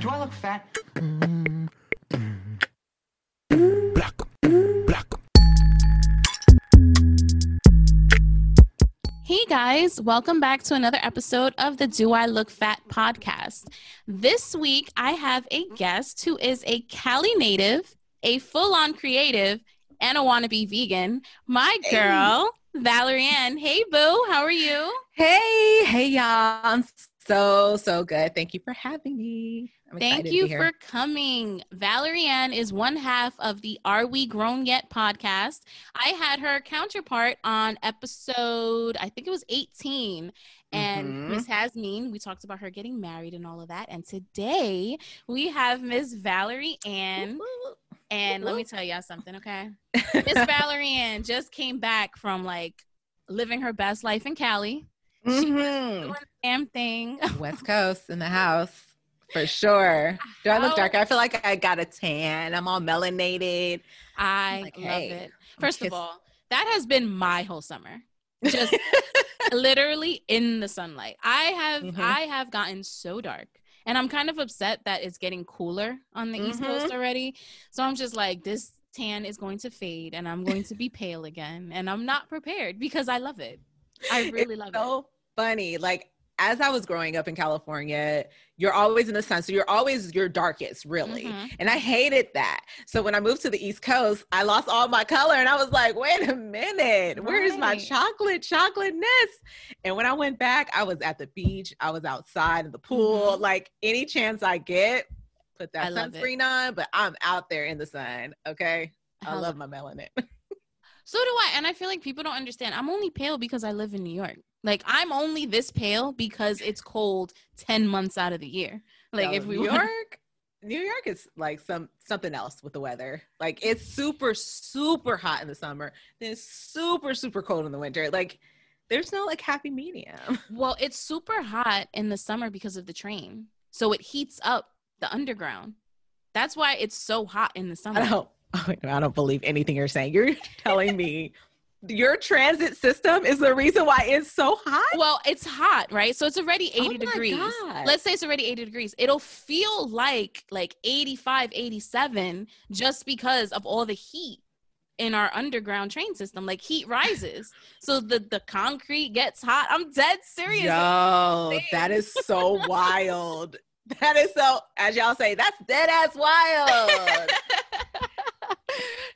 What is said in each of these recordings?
Do I look fat? Black, black. Hey guys, welcome back to another episode of the Do I Look Fat podcast. This week I have a guest who is a Cali native, a full on creative, and a wannabe vegan. My girl, Valerie Ann. Hey boo, how are you? Hey, hey, y'all. I'm so, so good. Thank you for having me. I'm Thank you for coming. Valerie Ann is one half of the Are We Grown Yet podcast. I had her counterpart on episode, I think it was 18. And Mhm. Miss Hasmin, we talked about her getting married and all of that. And today we have Miss Valerie Ann. And let me tell y'all something, okay? Miss Valerie Ann just came back from like living her best life in Cali. Mhm. Doing the damn thing. West Coast in the house for sure. Do I look darker? I feel like I got a tan. I'm all melanated. I like, love hey, it. First of all, that has been my whole summer. Just literally in the sunlight. I have Mhm. I have gotten so dark. And I'm kind of upset that it's getting cooler on the East Coast already. So I'm just like this tan is going to fade and I'm going to be pale again and I'm not prepared because I love it. I really love it. so funny. Like as I was growing up in California, you're always in the sun. So you're always your darkest, really. Mhm. And I hated that. So when I moved to the East Coast, I lost all my color and I was like, wait a minute, where's my Right. chocolate chocolateness? And when I went back, I was at the beach, I was outside in the pool. Mhm. Like any chance I get, put I that love it. sunscreen on, but I'm out there in the sun. Okay. I Hell love my melanin. So do I. And I feel like people don't understand. I'm only pale because I live in New York. Like I'm only this pale because it's cold 10 months out of the year. Like No, if we New York, New York is like some something else with the weather. Like it's super super hot in the summer, then it's super super cold in the winter. Like there's no like happy medium. Well, it's super hot in the summer because of the train. So it heats up the underground. That's why it's so hot in the summer. I don't oh God, I don't believe anything you're saying. You're telling me your transit system is the reason why it's so hot? Well, it's hot, right? So it's already 80 Oh degrees. God. Let's say it's already 80 degrees. It'll feel like like 85, 87 just because of all the heat in our underground train system. Like heat rises. so the the concrete gets hot. I'm dead serious. Yo, that is so wild. That is so, as y'all say, that's dead ass wild.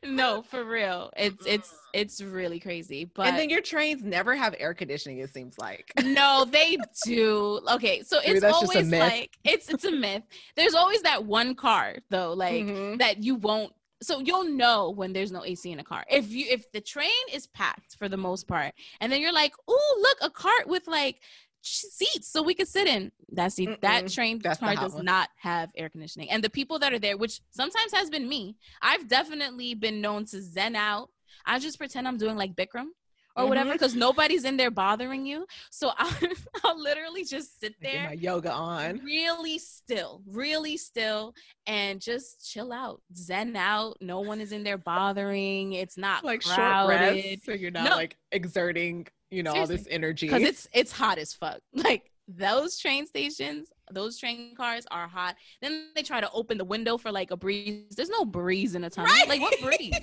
no, for real. It's it's it's really crazy. But and then your trains never have air conditioning, it seems like. no, they do. Okay, so Maybe it's that's just a always myth. like it's it's a myth. There's always that one car though, like Mhm. that you won't. So you'll know when there's no AC in a car. If you if the train is packed for the most part, and then you're like, oh look, a cart with like ch- seats so we could sit in." That seat, that Mm-mm, train that's car does one. not have air conditioning, and the people that are there, which sometimes has been me, I've definitely been known to zen out. I just pretend I'm doing like Bikram or whatever Mhm. because nobody's in there bothering you. So I'll, I'll literally just sit there my yoga on. really still, really still, and just chill out, zen out. No one is in there bothering. It's not Like short crowded so you're not No. like exerting, you know, all this energy. because it's it's hot as fuck. Like those train stations, those train cars are hot. Then they try to open the window for like a breeze. There's no breeze in a tunnel. Right. Like what breeze?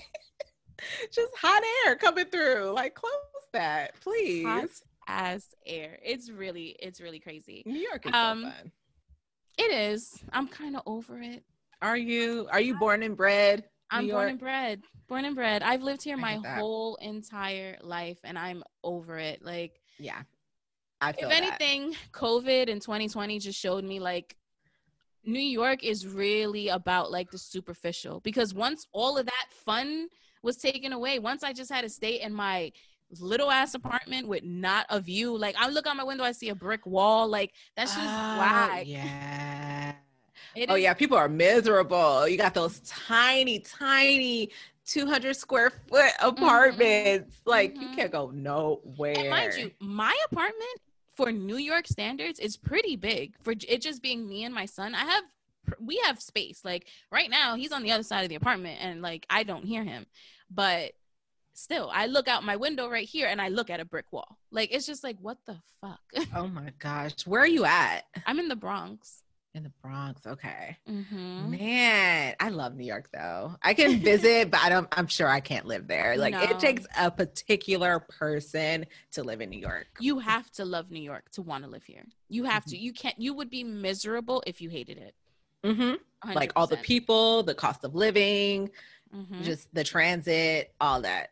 just hot air coming through. Like close that, please. hot ass air. It's really it's really crazy. New York is Um, so fun. It is. I'm kind of over it. Are you are you born and bred? I'm born and bred. Born and bred. I've lived here I my whole entire life and I'm over it. Like Yeah. I feel if that. anything, COVID in 2020 just showed me like New York is really about like the superficial because once all of that fun was taken away, once I just had to stay in my little ass apartment with not a view, like I look out my window, I see a brick wall, like that's just oh, why. Yeah. It Oh is- yeah, people are miserable. You got those tiny, tiny 200 square foot apartments. Like you Mhm. can't go nowhere. And mind you, my apartment for New York standards is pretty big. For it just being me and my son, I have we have space. Like right now, he's on the other side of the apartment, and like I don't hear him, but still, I look out my window right here, and I look at a brick wall. Like it's just like what the fuck. Oh my gosh, where are you at? I'm in the Bronx. In the Bronx. Okay. Mhm. Man, I love New York though. I can visit, but I don't I'm sure I can't live there. Like No. it takes a particular person to live in New York. You have to love New York to want to live here. You have to. You can't. You would be miserable if you hated it. Mm-hmm. Like all the people, the cost of living, Mhm. just the transit, all that.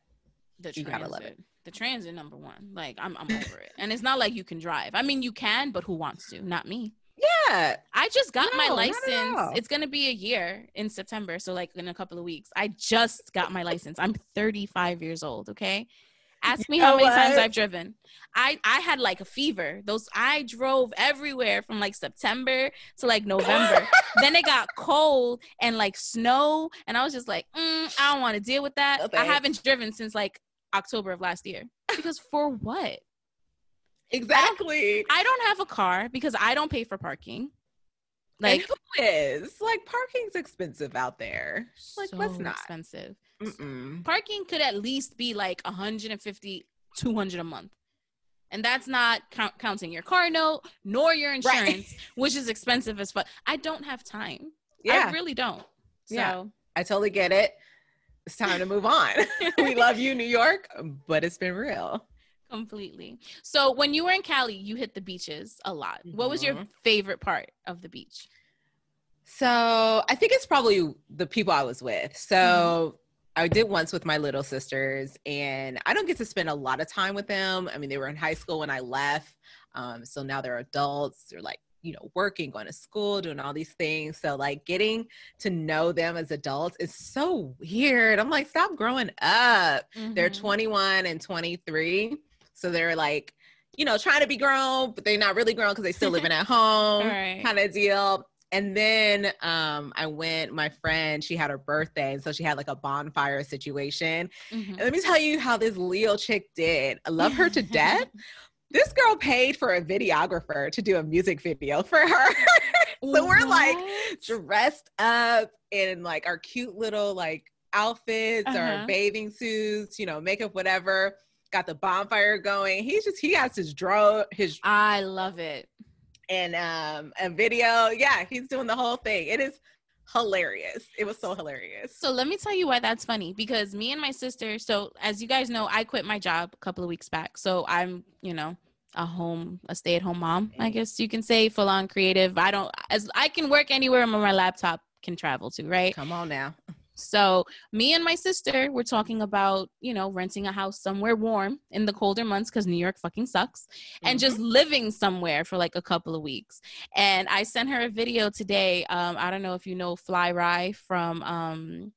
the you gotta love transit. The transit number one. Like I'm, I'm over it. And it's not like you can drive. I mean, you can, but who wants to? Not me. Yeah. I just got my No, at license. It's gonna be a year in September, so like in a couple of weeks. I just got my license. I'm 35 years old. Okay, ask me You how many times? I've driven. I I had like a fever. Those I drove everywhere from like September to like November. then it got cold and like snow, and I was just like, mm, I don't want to deal with that. No I haven't driven since like October of last year. Because for what? Exactly. I don't have a car because I don't pay for parking. Like Like who is? Like parking's expensive out there. Like so let's not. expensive. Mm-mm. Parking could at least be like 150, 200 a month. And that's not count- counting your car note nor your insurance, which is expensive as fuck. I don't have time. Yeah, I really don't. So Yeah. I totally get it. It's time to move on. we love you, New York, but it's been real. Completely. So when you were in Cali, you hit the beaches a lot. What was your Mhm. favorite part of the beach? So I think it's probably the people I was with. So I did once with my little sisters, and I don't get to spend a lot of time with them. I mean, they were in high school when I left. Um, so now they're adults. They're like, you know, working, going to school, doing all these things. So like getting to know them as adults is so weird. I'm like, stop growing up. They're Mhm. 21 and 23. So they're like, you know, trying to be grown, but they're not really grown because they're still living at home Right. kind of deal. And then um, I went, my friend, she had her birthday. And so she had like a bonfire situation. Mhm. And let me tell you how this Leo chick did. I love her to death. This girl paid for a videographer to do a music video for her. so we're like dressed up in like our cute little like outfits Uh-huh. or bathing suits, you know, makeup, whatever. Got the bonfire going. He's just he has his draw his I love it. and um a video. Yeah, he's doing the whole thing. It is hilarious. It was so hilarious. So let me tell you why that's funny because me and my sister, so as you guys know, I quit my job a couple of weeks back. So I'm, you know, a home, a stay-at-home mom, I guess you can say, full on creative. I don't as I can work anywhere where my laptop can travel to, right? Come on now. So me and my sister were talking about, you know, renting a house somewhere warm in the colder months because New York fucking sucks, and just living somewhere for like a couple of weeks. And I sent her a video today. Um, I don't know if you know Fly Rye from um,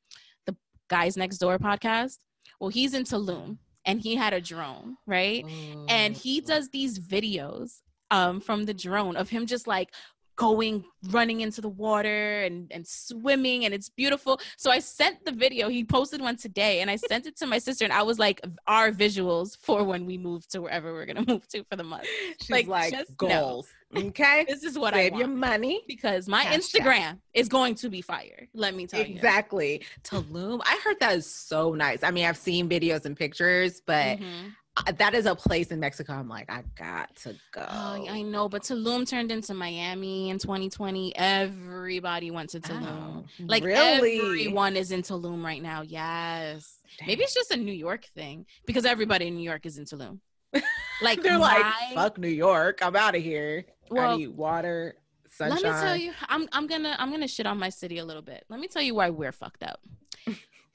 the Guys Next Door podcast. Well, he's in Tulum and he had a drone, right? and he does these videos um from the drone of him just like going running into the water and and swimming and it's beautiful so i sent the video he posted one today and i sent it to my sister and i was like our visuals for when we move to wherever we're gonna move to for the month She's like, like, just goals. Okay. this is what Save i your money. because my Cash out. instagram is going to be fire let me tell you Exactly. Tulum. I heard that is so nice. I mean, I've seen videos and pictures, but Mhm. That is a place in Mexico. I'm like, I got to go. Oh, I know, but Tulum turned into Miami in 2020. Everybody went to Tulum. Oh, Like really? everyone is in Tulum right now. Yes. Maybe it's just a New York thing because everybody in New York is in Tulum. Like they're like, fuck New York. I'm out of here. I need water, sunshine. let me tell you, I'm I'm gonna I'm gonna shit on my city a little bit. Let me tell you why we're fucked up.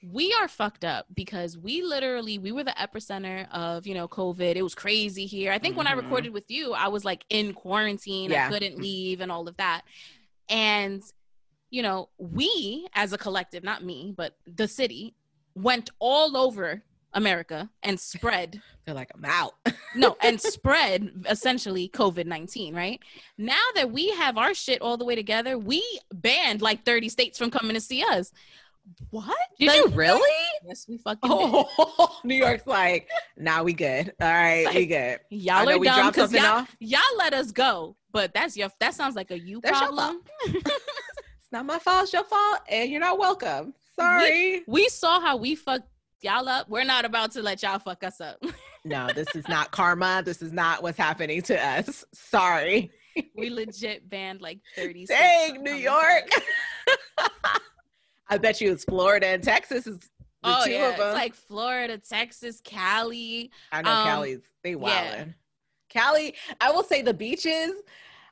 We are fucked up because we literally we were the epicenter of you know COVID. It was crazy here. I think when I Mhm. recorded with you, I was like in quarantine. yeah. I couldn't leave and all of that. And you know, we as a collective, not me, but the city, went all over America and spread They're like, I'm out. no, and spread essentially COVID 19, right? Now that we have our shit all the way together, we banned like 30 states from coming to see us. What? Did Like, you really? Yes, we fucking. Oh, New York's like, nah, we good. All right, we good. Y'all are we dumb because y'all, y'all let us go. But that's your that sounds like a you That's problem. It's not my fault. It's your fault, and you're not welcome. Sorry. We saw how we fucked y'all up. We're not about to let y'all fuck us up. no, this is not karma. This is not what's happening to us. Sorry. we legit banned like 30 states Dang, New York. I bet you it's Florida and Texas is the oh two yeah of them. it's like florida texas cali I know um, Cali's they yeah. wildin'. Cali, I will say the beaches.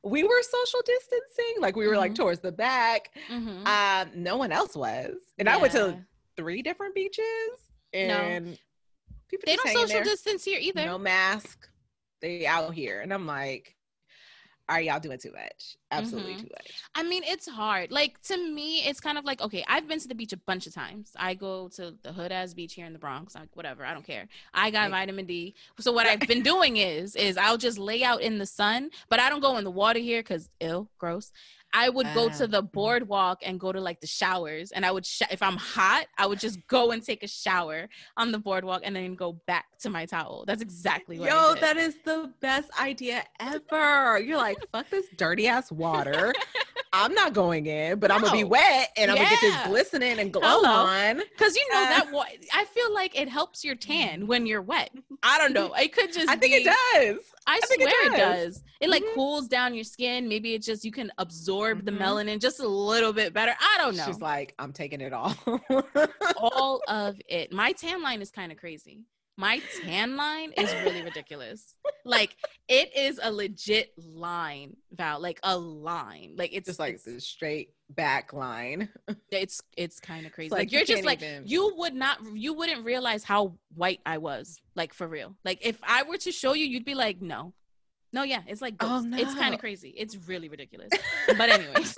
We were social distancing, like we were like Mhm. towards the back. Mhm. Um, no one else was, and I went to three different beaches, and people they don't social there. distance here either No mask. They out here, and I'm like, are y'all doing too much? Absolutely Mhm. too much. I mean, it's hard. Like to me, it's kind of like okay, I've been to the beach a bunch of times. I go to the hood ass beach here in the Bronx. Like whatever, I don't care. I got Right. vitamin D. So what I've been doing is is I'll just lay out in the sun, but I don't go in the water here because ill, gross. I would go to the boardwalk and go to like the showers, and I would sh- if I'm hot, I would just go and take a shower on the boardwalk and then go back to my towel. That's exactly what I Yo, that is the best idea ever. You're like, fuck this dirty ass water. I'm not going in, but I'm gonna be wet and I'm gonna get this glistening and glow Hello. on. Because you know Uh, that wa- I feel like it helps your tan when you're wet. I don't know. It could just. I think it does. I, I think it swear it does. does. It like Mhm. cools down your skin. Maybe it just you can absorb the Mhm. melanin just a little bit better. I don't know. She's like, I'm taking it all. All of it. My tan line is kind of crazy. My tan line is really ridiculous. Like it is a legit line, Val. Like a line. Like it's just like it's the straight back line. it's, it's kind of crazy. like Like, you you're just like even- you would not you wouldn't realize how white I was. Like for real. Like if I were to show you, you'd be like, no. No, yeah, it's like Oh, ghost. it's kind of crazy. It's really ridiculous. But anyways,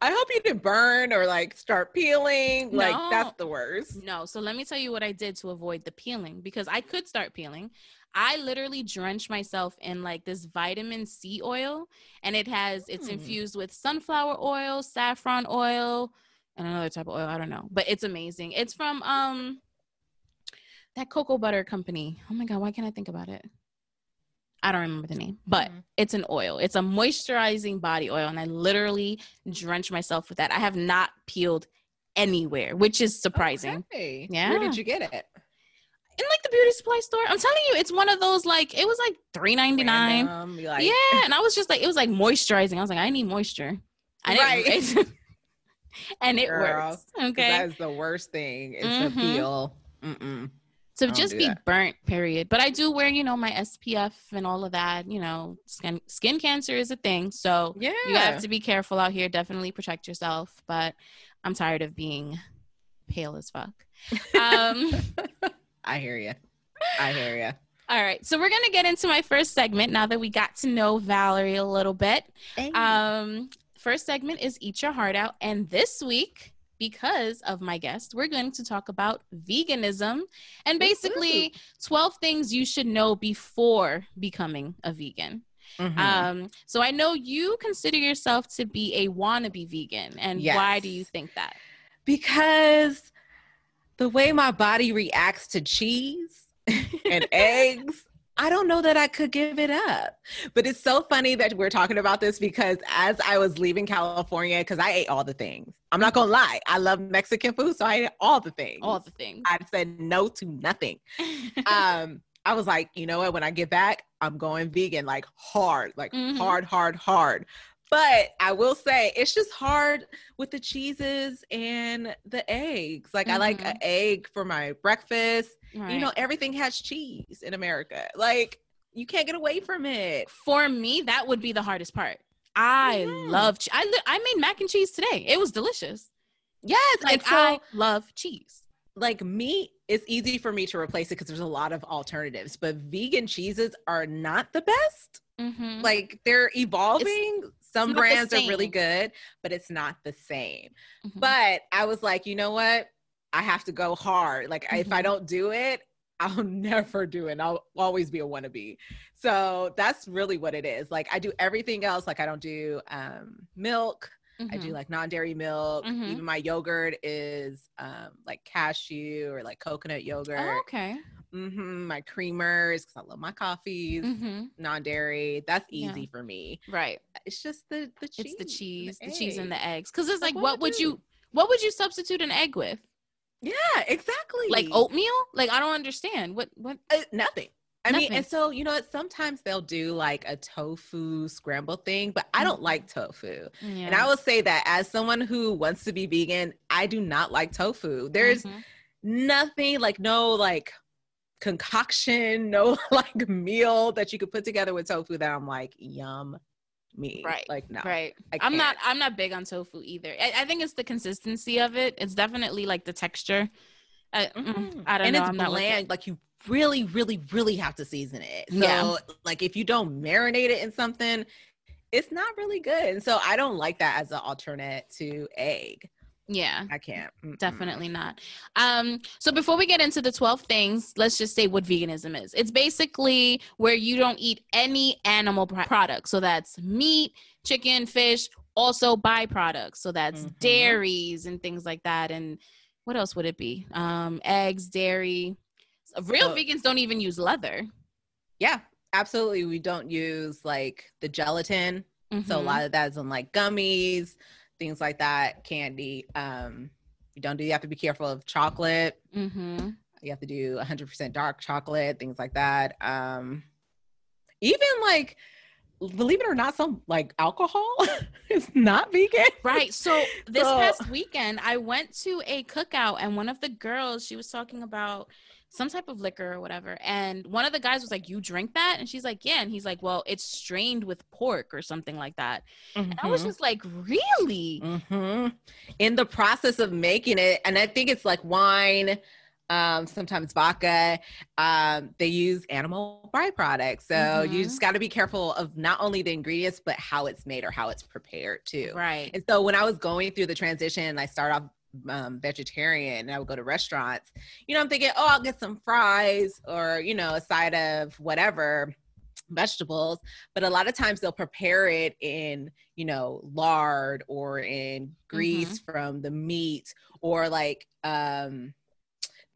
I hope you didn't burn or like start peeling. Like that's the worst. no. So let me tell you what I did to avoid the peeling because I could start peeling. I literally drenched myself in like this vitamin C oil, and it has it's Hmm. infused with sunflower oil, saffron oil, and another type of oil. I don't know, but it's amazing. It's from um that cocoa butter company. Oh my god, why can't I think about it? I don't remember the name, but Mhm. it's an oil. It's a moisturizing body oil, and I literally drench myself with that. I have not peeled anywhere, which is surprising. Okay. Yeah. Where did you get it? In like the beauty supply store, I'm telling you, it's one of those like it was like three ninety nine. Like, yeah, and I was just like, it was like moisturizing. I was like, I need moisture. I didn't, Right. and it Girl, works. Okay, That is the worst thing. Is Mhm. to peel. Mm-mm. Don't just be that. burnt. Period. But I do wear, you know, my SPF and all of that. You know, skin skin cancer is a thing, so Yeah. you have to be careful out here. Definitely protect yourself. But I'm tired of being pale as fuck. Um, I hear you. I hear you. all right, so we're gonna get into my first segment now that we got to know Valerie a little bit. Um, first segment is Eat Your Heart Out. And this week, because of my guest, we're going to talk about veganism and basically 12 things you should know before becoming a vegan. Mhm. Um, so I know you consider yourself to be a wannabe vegan. And why do you think that? because the way my body reacts to cheese and eggs, I don't know that I could give it up. But it's so funny that we're talking about this because as I was leaving California, because I ate all the things. I'm not gonna lie, I love Mexican food, so I ate all the things. All the things. I said no to nothing. um, I was like, you know what? When I get back, I'm going vegan, like hard, like Mhm. hard, hard, hard. But I will say it's just hard with the cheeses and the eggs. Like I like an egg for my breakfast. Right. You know, everything has cheese in America. Like you can't get away from it. for me, that would be the hardest part. I Mhm. love. Che- I li- I made mac and cheese today. It was delicious. Yes, Like so I love cheese. like meat, it's easy for me to replace it because there's a lot of alternatives. But vegan cheeses are not the best. Mm-hmm. like they're evolving. Some not brands are really good, but it's not the same. Mhm. But I was like, you know what? I have to go hard. Like if I Mhm. don't do it, I'll never do it. I'll always be a wannabe. So that's really what it is. Like I do everything else. Like I don't do um, milk. I do Mhm. like non-dairy milk. Mhm. Even my yogurt is um, like cashew or like coconut yogurt. Oh, okay. hmm My creamers because I love my coffees. Mm-hmm. Non-dairy. That's Yeah. easy for me Right. it's just the the cheese. It's the cheese, the, egg. cheese and the eggs. Because it's Like, like, what what would you, what would you substitute an egg with? Yeah, exactly. Like oatmeal? Like I don't understand. What what? Uh, nothing. I mean, and so you know, sometimes they'll do like a tofu scramble thing, but I don't like tofu. Yeah. And I will say that as someone who wants to be vegan, I do not like tofu. There's Mhm. nothing like no like concoction, no like meal that you could put together with tofu that I'm like, yum me. Right, Like no. right. I'm not. I'm not big on tofu either. I, I think it's the consistency of it. It's definitely like the texture. I, mm, Mhm. I don't and know. it's I'm it. bland. Like you really, really, really have to season it. So Yeah. like if you don't marinate it in something, it's not really good. And so I don't like that as an alternate to egg. Yeah. I can't. Mm-mm. Definitely not. Um, so before we get into the 12 things, let's just say what veganism is. It's basically where you don't eat any animal pro- products. So that's meat, chicken, fish, also byproducts. So that's Mhm. dairies and things like that. And what else would it be? Um, eggs, dairy. Real So- vegans don't even use leather. Yeah, absolutely. We don't use like the gelatin. So a Mhm. lot of that is in like gummies, things like that, candy. Um, you don't do you have to be careful of chocolate. Mhm. You have to do 100% dark chocolate, things like that. Um, even like, believe it or not, some like alcohol is not vegan. Right. So this So- past weekend, I went to a cookout, and one of the girls, she was talking about some type of liquor or whatever. And one of the guys was like, You drink that? And she's like, Yeah. And he's like, Well, it's strained with pork or something like that. And I was Mhm. just like, Really? hmm In the process of making it, and I think it's like wine, um, sometimes vodka. Um, they use animal byproducts, so you Mhm. just got to be careful of not only the ingredients but how it's made or how it's prepared too. Right. And so when I was going through the transition, I started off um, vegetarian and I would go to restaurants. You know, I'm thinking, oh, I'll get some fries or, you know, a side of whatever vegetables. But a lot of times they'll prepare it in, you know, lard or in grease from the meat or like um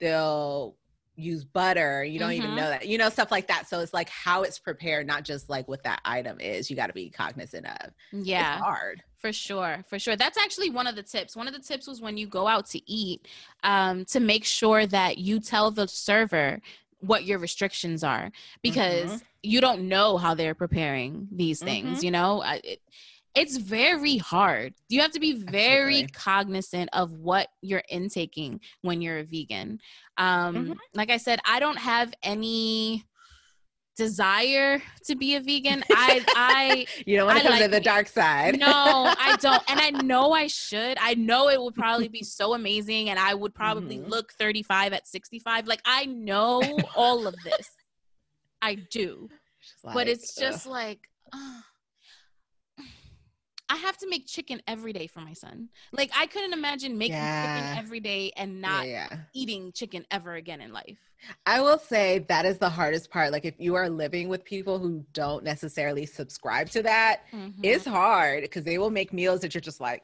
they'll use butter. You don't even Mhm. know that, you know, stuff like that. So it's like how it's prepared, not just like what that item is. You got to be cognizant of. Yeah. It's hard. For sure, for sure. That's actually one of the tips. One of the tips was when you go out to eat, um, to make sure that you tell the server what your restrictions are because Mhm. you don't know how they're preparing these things. Mhm. You know, it, it's very hard. You have to be very Absolutely. cognizant of what you're intaking when you're a vegan. Um, Mhm. Like I said, I don't have any desire to be a vegan. I, I You don't want to come to the dark side. no, I don't. And I know I should. I know it would probably be so amazing and I would probably Mhm. look 35 at 65. Like I know all of this. I do. Just but like, it's ugh. just like ugh. I have to make chicken every day for my son. Like I couldn't imagine making Yeah. chicken every day and not yeah. eating chicken ever again in life. I will say that is the hardest part. Like if you are living with people who don't necessarily subscribe to that, Mhm. it's hard because they will make meals that you're just like,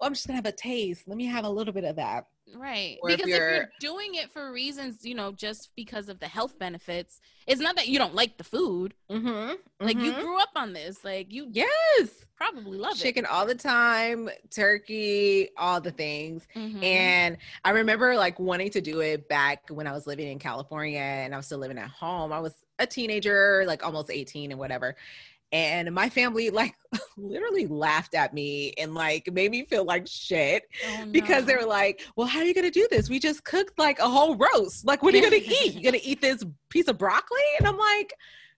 oh, I'm just gonna have a taste. Let me have a little bit of that. Right. Or because if you're, you're- doing it for reasons, you know, just because of the health benefits, it's not that you don't like the food. Mm-hmm. Like you grew up on this. Like you yes, probably love it. chicken all the time, turkey, all the things. it. Mhm. And I remember like wanting to do it back when I was living in California and I was still living at home. I was a teenager, like almost 18 and whatever. And my family like literally laughed at me and like made me feel like shit Oh, because they were like, Well, how are you gonna do this? We just cooked like a whole roast. Like, what are you gonna eat? You gonna eat this piece of broccoli? And I'm like,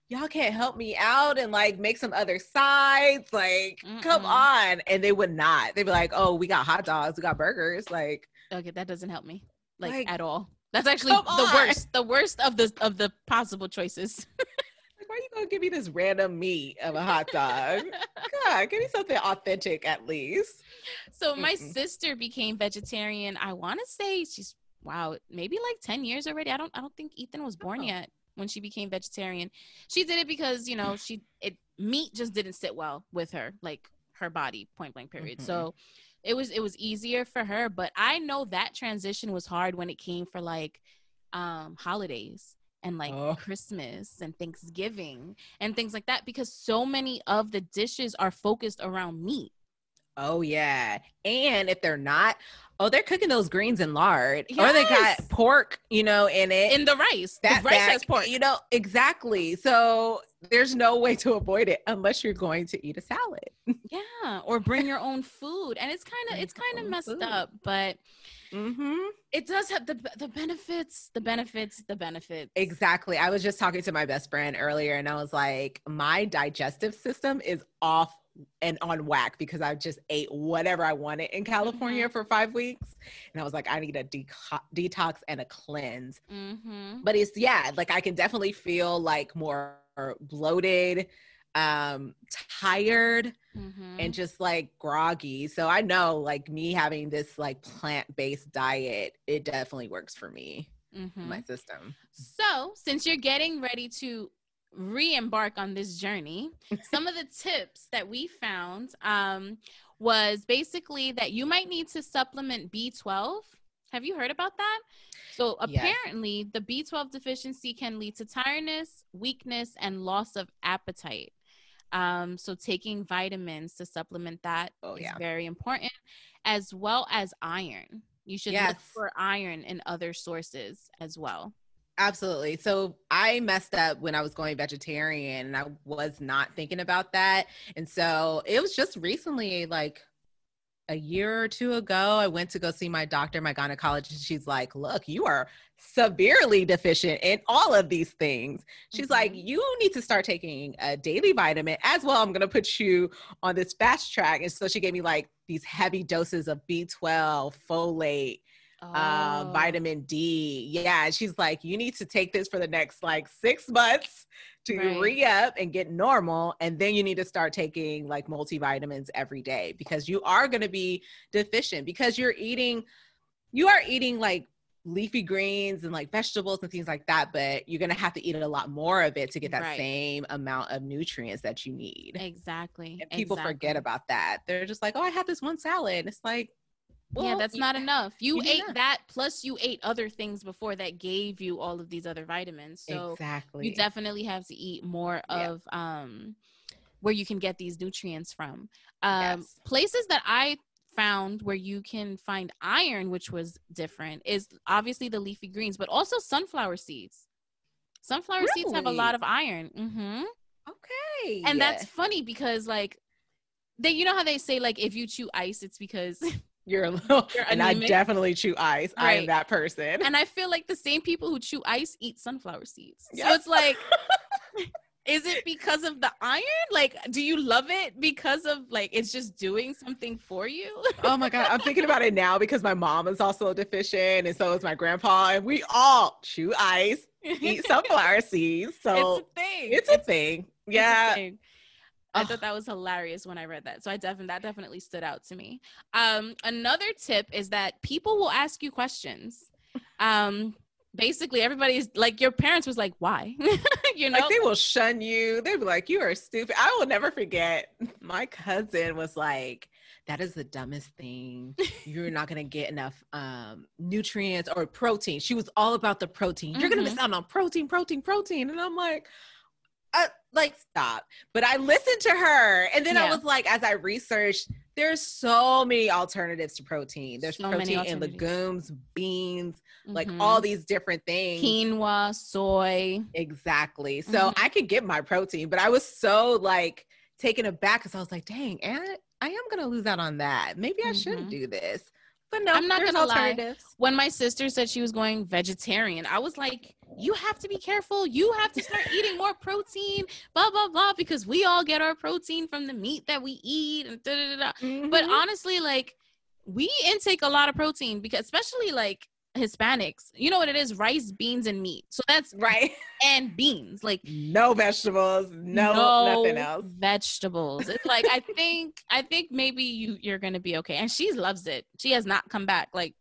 Y'all can't help me out and like make some other sides. Like, come Mm-mm. on. And they would not. They'd be like, Oh, we got hot dogs, we got burgers. Like, Okay, that doesn't help me. Like, Like, at all. That's actually the on. worst. The worst of the of the possible choices. Why you gonna give me this random meat of a hot dog? God, give me something authentic at least. so my Mm-mm. sister became vegetarian. I want to say she's wow, maybe like 10 years already. I don't I don't think Ethan was born Oh. yet when she became vegetarian. She did it because, you know, she it meat just didn't sit well with her, like her body, point blank period. Mhm. So it was it was easier for her, but I know that transition was hard when it came for like um holidays and like Oh. Christmas and Thanksgiving and things like that because so many of the dishes are focused around meat. Oh yeah. And if they're not, oh, they're cooking those greens in lard. Or they got pork, you know, in it. In the rice, that the rice back, has pork. You know, exactly. So there's no way to avoid it unless you're going to eat a salad. Yeah, or bring your own food, and it's kind of it's kind of messed food. up, but Mm-hmm. it does have the the benefits, the benefits, the benefits. Exactly. I was just talking to my best friend earlier and I was like, my digestive system is off and on whack because I just ate whatever I wanted in California Mm-hmm. for five weeks. And I was like, I need a deco- detox and a cleanse. Mm-hmm. But it's, yeah, like I can definitely feel like more bloated, um, tired, Mm-hmm. and just like groggy. So I know like me having this like plant based diet, it definitely works for me, mm-hmm. my system. So, since you're getting ready to re-embark on this journey, some of the tips that we found um, was basically that you might need to supplement B12. Have you heard about that? So Yes. apparently, the B12 deficiency can lead to tiredness, weakness, and loss of appetite. Um, so taking vitamins to supplement that Oh, is yeah. very important, as well as iron. You should look for iron in other sources as well. Absolutely. So I messed up when I was going vegetarian and I was not thinking about that. And so it was just recently, like a year or two ago, I went to go see my doctor, my gynecologist. She's like, Look, you are severely deficient in all of these things. She's like, Mhm. You need to start taking a daily vitamin as well. I'm going to put you on this fast track. And so she gave me like these heavy doses of B12, folate, uh, Oh. vitamin D. Yeah, she's like, you need to take this for the next like six months to Right. re up and get normal, and then you need to start taking like multivitamins every day because you are going to be deficient because you're eating, you are eating like leafy greens and like vegetables and things like that, but you're going to have to eat a lot more of it to get that Right. same amount of nutrients that you need. Exactly. And people exactly. forget about that. They're just like, oh, I had this one salad. It's like, yeah, that's you- not enough. You, you ate that plus you ate other things before that gave you all of these other vitamins. So exactly. you definitely have to eat more Yeah. of um where you can get these nutrients from. Um Yes. places that I found where you can find iron which was different is obviously the leafy greens but also sunflower seeds. Sunflower seeds have a lot of iron. Mhm. okay. And that's funny because like they you know how they say like if you chew ice it's because You're a little, You're and I definitely chew ice. I am that person. and I feel like the same people who chew ice eat sunflower seeds. So it's like, is it because of the iron? Like, do you love it because of like it's just doing something for you? oh my god, I'm thinking about it now because my mom is also deficient, and so is my grandpa, and we all chew ice, eat sunflower seeds. So it's a thing. it's a thing. It's a Yeah. thing. I thought that was hilarious when I read that. So I definitely that definitely stood out to me. Um, another tip is that people will ask you questions. Um, basically everybody's like your parents was like, why? you know, Like they will shun you. They'll be like, "You are stupid." I will never forget. My cousin was like, "That is the dumbest thing. You're not gonna get enough um, nutrients or protein." She was all about the protein. You're gonna miss out on protein, protein, protein. And I'm like, "Like, stop!" But I listened to her, and then I was like, as I researched, there's so many alternatives to protein. There's So protein in legumes, beans, like Mhm. all these different things. quinoa, soy. Exactly. So Mhm. I could get my protein, but I was so like taken aback because I was like, dang, and I am gonna lose out on that. Maybe I shouldn't Mhm. do this. But no, I'm not gonna lie. alternatives. When my sister said she was going vegetarian, I was like, you have to be careful. You have to start eating more protein, blah, blah, blah, because we all get our protein from the meat that we eat. And da, da, da, da. But mm-hmm. honestly, like, we intake a lot of protein because, especially like Hispanics, you know what it is rice, beans, and meat. So that's, right. and beans. Like, no vegetables, no, nothing else. vegetables. It's like I think I think maybe you you're gonna be okay. And she loves it. She has not come back. Like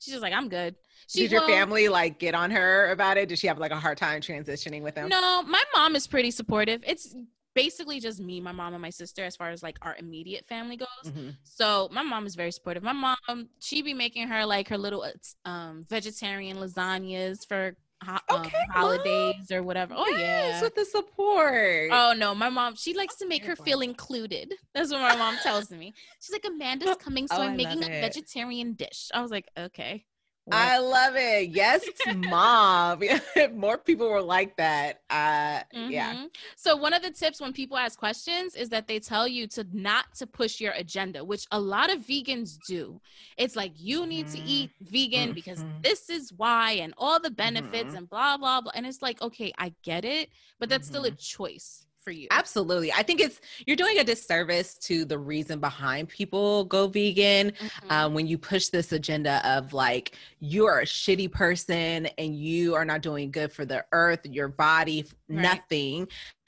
she's just like I'm good. She, Did your family like get on her about it? Did she have like a hard time transitioning with them? No, my mom is pretty supportive. It's basically just me, my mom, and my sister as far as like our immediate family goes. Mhm. So my mom is very supportive. My mom, she be making her like her little uh, um vegetarian lasagnas for ho- um, Okay, Mom. holidays or whatever. Oh Yes, yeah. with the support. Oh no, my mom, she likes to make her feel included. That's what my mom tells me. She's like, Amanda's coming, so Oh, I'm making a vegetarian dish. I was like, okay. I love it. Yes, mom. more people were like that, uh, yeah. Mhm. So one of the tips when people ask questions is that they tell you to not to push your agenda, which a lot of vegans do. It's like you need to Mhm. eat vegan because Mhm. this is why and all the benefits Mhm. and blah blah blah. And it's like, okay, I get it, but that's still a Mm-hmm. choice for you. Absolutely. I think it's you're doing a disservice to the reason behind people go vegan Mhm. um, when you push this agenda of like you're a shitty person and you are not doing good for the earth, your body, Right. nothing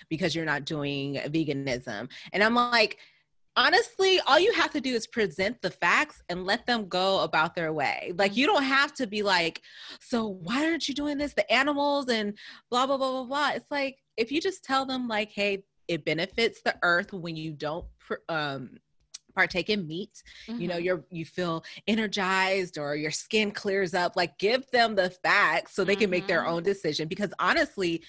because you're not doing veganism. And I'm like, honestly, all you have to do is present the facts and let them go about their way. Like you don't have to be like, so why aren't you doing this? The animals and blah blah blah blah blah. It's like if you just tell them like, hey, it benefits the earth when you don't pr- um partake in meat you know Mhm. you're you feel energized or your skin clears up like give them the facts so they can make their Mhm. own decision because honestly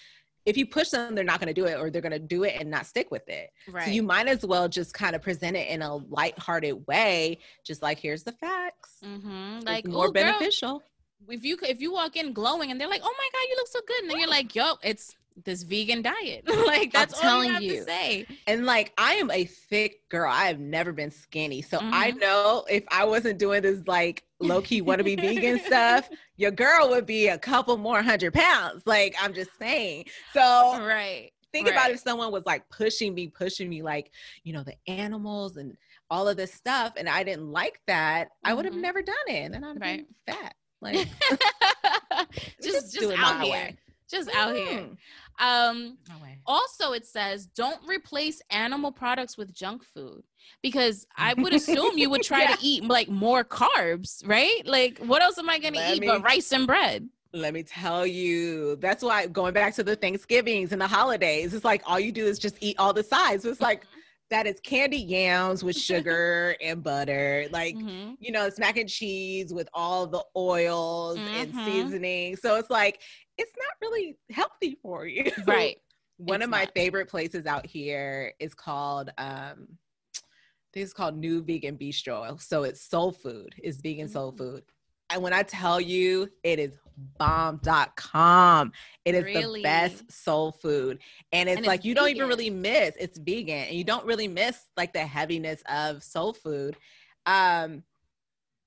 if you push them they're not going to do it or they're going to do it and not stick with it right. so you might as well just kind of present it in a lighthearted way just like here's the facts Mhm. It's like more "Ooh, girl, beneficial if you if you walk in glowing and they're like, "Oh my god, you look so good," and then you're like, "Yo, it's this vegan diet." like that's all telling you have you. to say. and like i am a thick girl i have never been skinny so i Mhm. know if i wasn't doing this like low-key wannabe vegan stuff your girl would be a couple more hundred pounds like i'm just saying so Right. think about if someone was like pushing me pushing me like you know the animals and all of this stuff and i didn't like that i would have Mhm. never done it and then i'd Right. been fat like just just it out here. way. Just out here. Um way. also it says don't replace animal products with junk food because I would assume you would try Yeah. to eat like more carbs, right? Like what else am I going to eat but rice and bread? Let me tell you, that's why going back to the Thanksgivings and the holidays, it's like all you do is just eat all the sides. It's like that is candy yams with sugar and butter. Like, Mhm. you know, it's mac and cheese with all the oils and Mhm. seasoning. So it's like, it's not really healthy for you. Right. One It's of my not. favorite places out here is called um I think it's called New Vegan Bistro. So it's soul food. It's vegan soul Mm. food. And when I tell you it is bomb.com. It is Really? the best soul food. And it's And it's like you don't even really miss it's vegan and you don't really miss like the heaviness of soul food. Um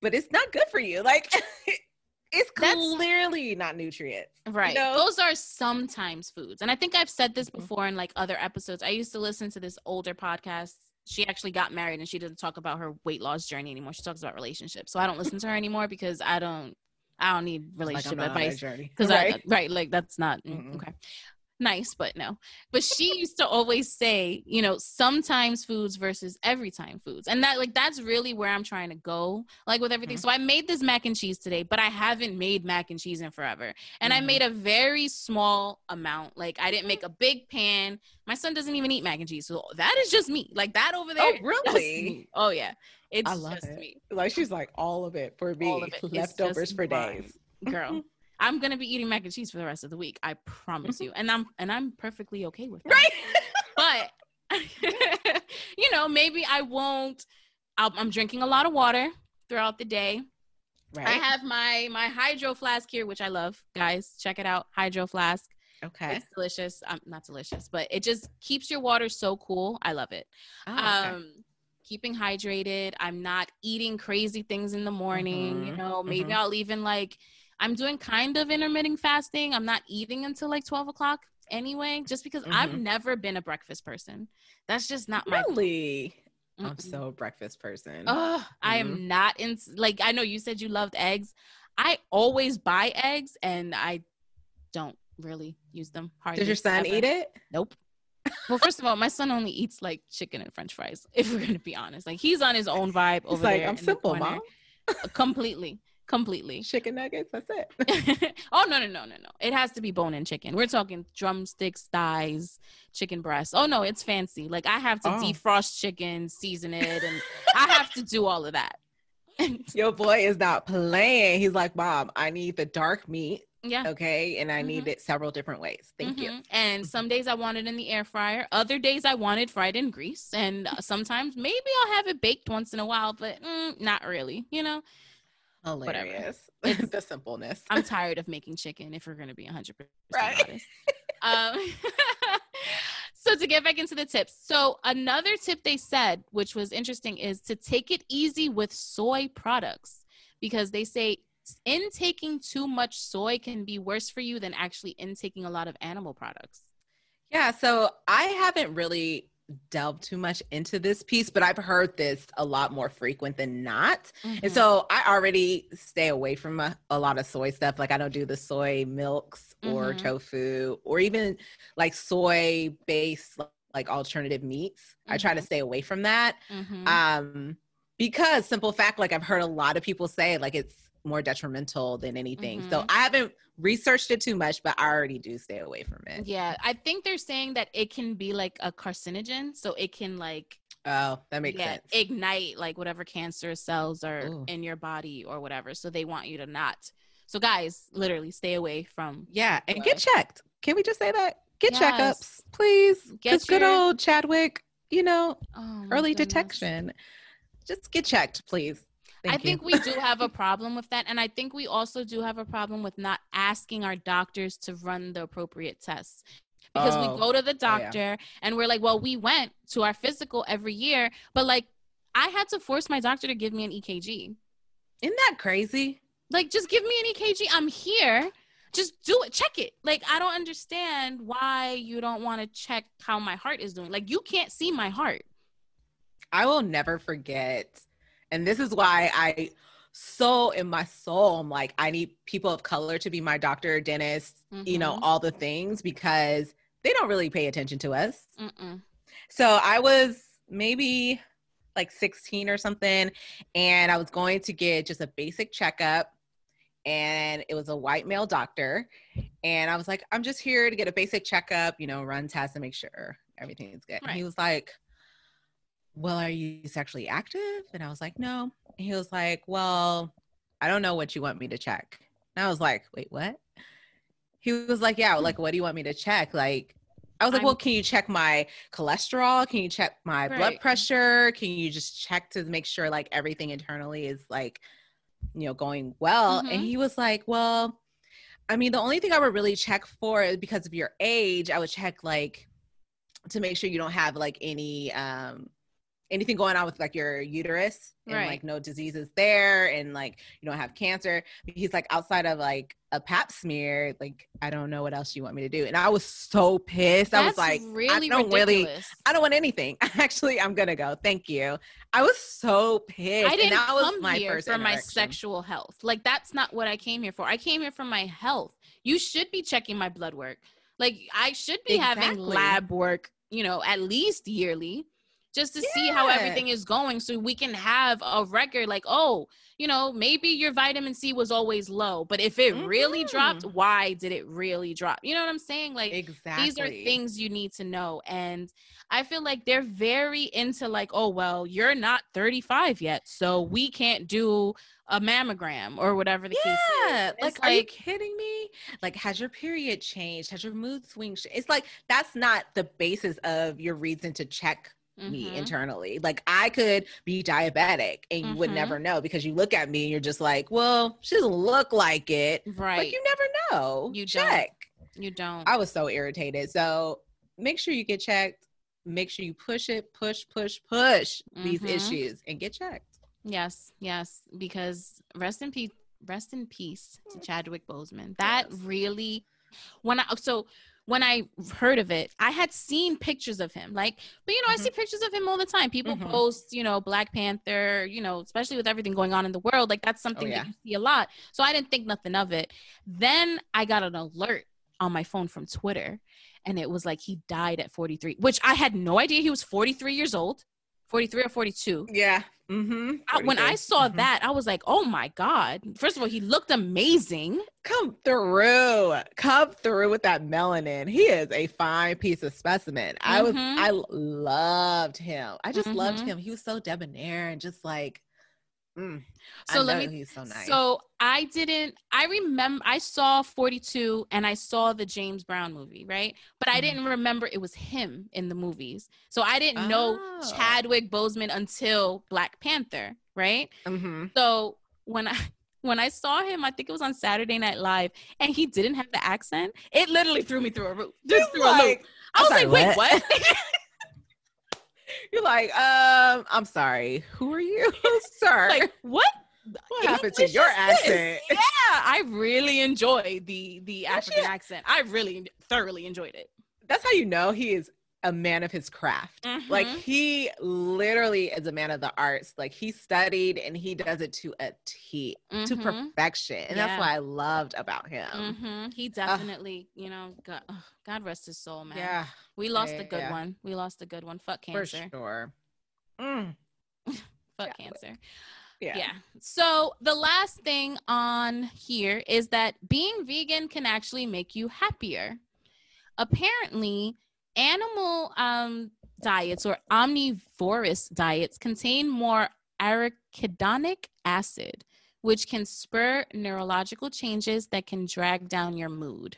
but it's not good for you. Like it's That's- clearly not nutrients. Right. know? Those are sometimes foods. And I think I've said this Mhm. before in like other episodes. I used to listen to this older podcast. She actually got married and she doesn't talk about her weight loss journey anymore. She talks about relationships. So I don't listen to her anymore because I don't I don't need relationship not on that advice. Because Right? I right, like that's not mm, okay. Nice, but no. But she used to always say, you know, sometimes foods versus every time foods. And that like that's really where I'm trying to go, like with everything. Mhm. So I made this mac and cheese today, but I haven't made mac and cheese in forever. And I Mhm. made a very small amount. Like I didn't make a big pan. My son doesn't even eat mac and cheese. So that is just me. Like that over there. Oh, is just really? Oh yeah. It's I love just it. me. Like she's like all of it for me. All of it. Leftovers for mine. days. Girl. I'm gonna be eating mac and cheese for the rest of the week. I promise you. And I'm and I'm perfectly okay with that. Right. But you know, maybe I won't. I'll, I'm drinking a lot of water throughout the day. right. I have my my hydro flask here, which I love. Guys, check it out. Hydro flask. okay. It's delicious. Um, not delicious, but it just keeps your water so cool. I love it. Oh, okay. Um, keeping hydrated. I'm not eating crazy things in the morning. You Mhm, know, maybe mhm. I'll even like. I'm doing kind of intermittent fasting. I'm not eating until like 12 o'clock anyway, just because I've Mhm. never been a breakfast person. That's just not my. really? I'm so a breakfast person. I Mm-hmm. am not in. Like I know you said you loved eggs. I always buy eggs, and I don't really use them. Hardly Does your son ever. eat it? Nope. Well, first of all, my son only eats like chicken and French fries. If we're gonna be honest, like he's on his own vibe over He's like, there. I'm simple, mom. Completely, completely. Chicken nuggets. That's it. oh no, no, no, no, no! It has to be bone-in chicken. We're talking drumsticks, thighs, chicken breasts. Oh no, it's fancy. Like I have to Oh. defrost chicken, season it, and I have to do all of that. Your boy is not playing. He's like, Mom, I need the dark meat Yeah. Okay. And I Mhm. need it several different ways. Thank you. Mhm. And some days I want it in the air fryer. Other days I want it fried in grease. And uh, sometimes maybe I'll have it baked once in a while, but mm, not really. You know. Hilarious. It's- the simpleness. I'm tired of making chicken. If we're gonna be 100 percent Right. honest. Um, so to get back into the tips, so another tip they said, which was interesting, is to take it easy with soy products because they say intaking too much soy can be worse for you than actually intaking a lot of animal products. Yeah, so I haven't really delved too much into this piece, but I've heard this a lot more frequent than not. Mm-hmm. And so I already stay away from a, a lot of soy stuff. Like I don't do the soy milks or Mhm. tofu or even like soy based like alternative meats. I try to Mhm. stay away from that. Mhm. Um because simple fact like I've heard a lot of people say like it's more detrimental than anything. So Mhm. I haven't researched it too much, but I already do stay away from it. yeah, I think they're saying that it can be like a carcinogen, so it can like Oh, that makes yeah, sense. ignite like whatever cancer cells are Ooh. in your body or whatever. So they want you to not. So guys, literally stay away from Yeah, and get checked. Can we just say that? Get Yes. checkups, please. Get Because good old Chadwick, you know, oh, early goodness. detection. Just get checked, please. Thank I you. think we do have a problem with that. And I think we also do have a problem with not asking our doctors to run the appropriate tests. Because Oh. we go to the oh, yeah. doctor and we're like, well, we went to our physical every year, but like I had to force my doctor to give me an EKG. Isn't that crazy? Like, just give me an EKG. I'm here. Just do it. Check it. Like, I don't understand why you don't want to check how my heart is doing. Like, you can't see my heart. I will never forget. And this is why I so in my soul, I'm like, I need people of color to be my doctor, dentist, you know, Mhm. all the things because they don't really pay attention to us. Mm-mm. So I was maybe like 16 or something, and I was going to get just a basic checkup. And it was a white male doctor. And I was like, I'm just here to get a basic checkup, you know, run tests and make sure everything is good. And he was like, Well, are you sexually active? And I was like, No. And he was like, Well, I don't know what you want me to check. And I was like, Wait, what? He was like, Yeah, like, what do you want me to check? Like, I was like, I'm- well, can you check my cholesterol? Can you check my blood pressure? Can you just check to make sure like everything internally is like, you know, going well? Mhm. And he was like, well, I mean, the only thing I would really check for is because of your age, I would check like to make sure you don't have like any um anything going on with like your uterus and Right. like no diseases there and like you don't have cancer. He's like outside of like a pap smear, like I don't know what else you want me to do. And I was so pissed. I was like, really I don't really. I don't want anything. Actually, I'm gonna go. Thank you. I was so pissed. I didn't and that was come my here first for my sexual health. Like that's not what I came here for. I came here for my health. You should be checking my blood work. Like I should be having lab work, you know, at least yearly just to see how everything is going so we can have a record like, oh, you know, maybe your vitamin C was always low, but if it really dropped, Mhm. why did it really drop? You know what I'm saying? Like Exactly. these are things you need to know and i feel like they're very into like oh well you're not 35 yet so we can't do a mammogram or whatever the case is Yeah, It's like, are you kidding me? Like, has your period changed? Has your mood swing? It's like that's not the basis of your reason to check me Mhm. internally. Like, I could be diabetic, and you would Mhm. never know because you look at me and you're just like, "Well, she doesn't look like it." right Like, you never know. You don't. check. you don't I was so irritated. So make sure you get checked. Make sure you push it, push, push, push these Mhm. issues and get checked. yes yes because rest in peace rest in peace to chadwick boseman that Yes. really when i so when I heard of it, I had seen pictures of him. Like, but you know, I Mhm. see pictures of him all the time. People Mhm. post, you know, Black Panther, you know, especially with everything going on in the world. Like, that's something Oh, yeah. that you see a lot. So I didn't think nothing of it. Then I got an alert on my phone from Twitter, and it was like he died at 43, which I had no idea he was 43 years old, 43 or 42. Yeah. Mm-hmm. I- when I saw that, I was like, oh my God. First of all, he looked amazing. come through, come through with that melanin. He is a fine piece of specimen. I was, Mhm. I loved him. I just loved Mhm. him. He was so debonair and just like, Mm, So let know me so nice. So I didn't. I remember I saw 42 and I saw the James Brown movie, right? But I Mhm. didn't remember it was him in the movies. So I didn't know Oh. Chadwick Boseman until Black Panther, right? hmm So when I when I saw him, I think it was on Saturday Night Live, and he didn't have the accent. It literally threw me through a roof. Just through a loop. I was like, sorry, wait, what? you're like, um, I'm sorry. Who are you, sir? like what? what happened to your is this? accent? Yeah, I really enjoyed the the African she- accent. I really thoroughly enjoyed it. That's how you know he is a man of his craft. Like Mhm. he literally is a man of the arts. Like he studied and he does it to a T, to Mhm. perfection. And Yeah. that's what I loved about him. Mhm. He definitely, you know, God, ugh, God rest his soul, man. Yeah, we lost yeah, a good yeah. one. We lost a good one. Fuck cancer. for sure. Mm, Fuck cancer. yeah. yeah. So the last thing on here is that being vegan can actually make you happier. Apparently, animal um, diets or omnivorous diets contain more arachidonic acid, which can spur neurological changes that can drag down your mood.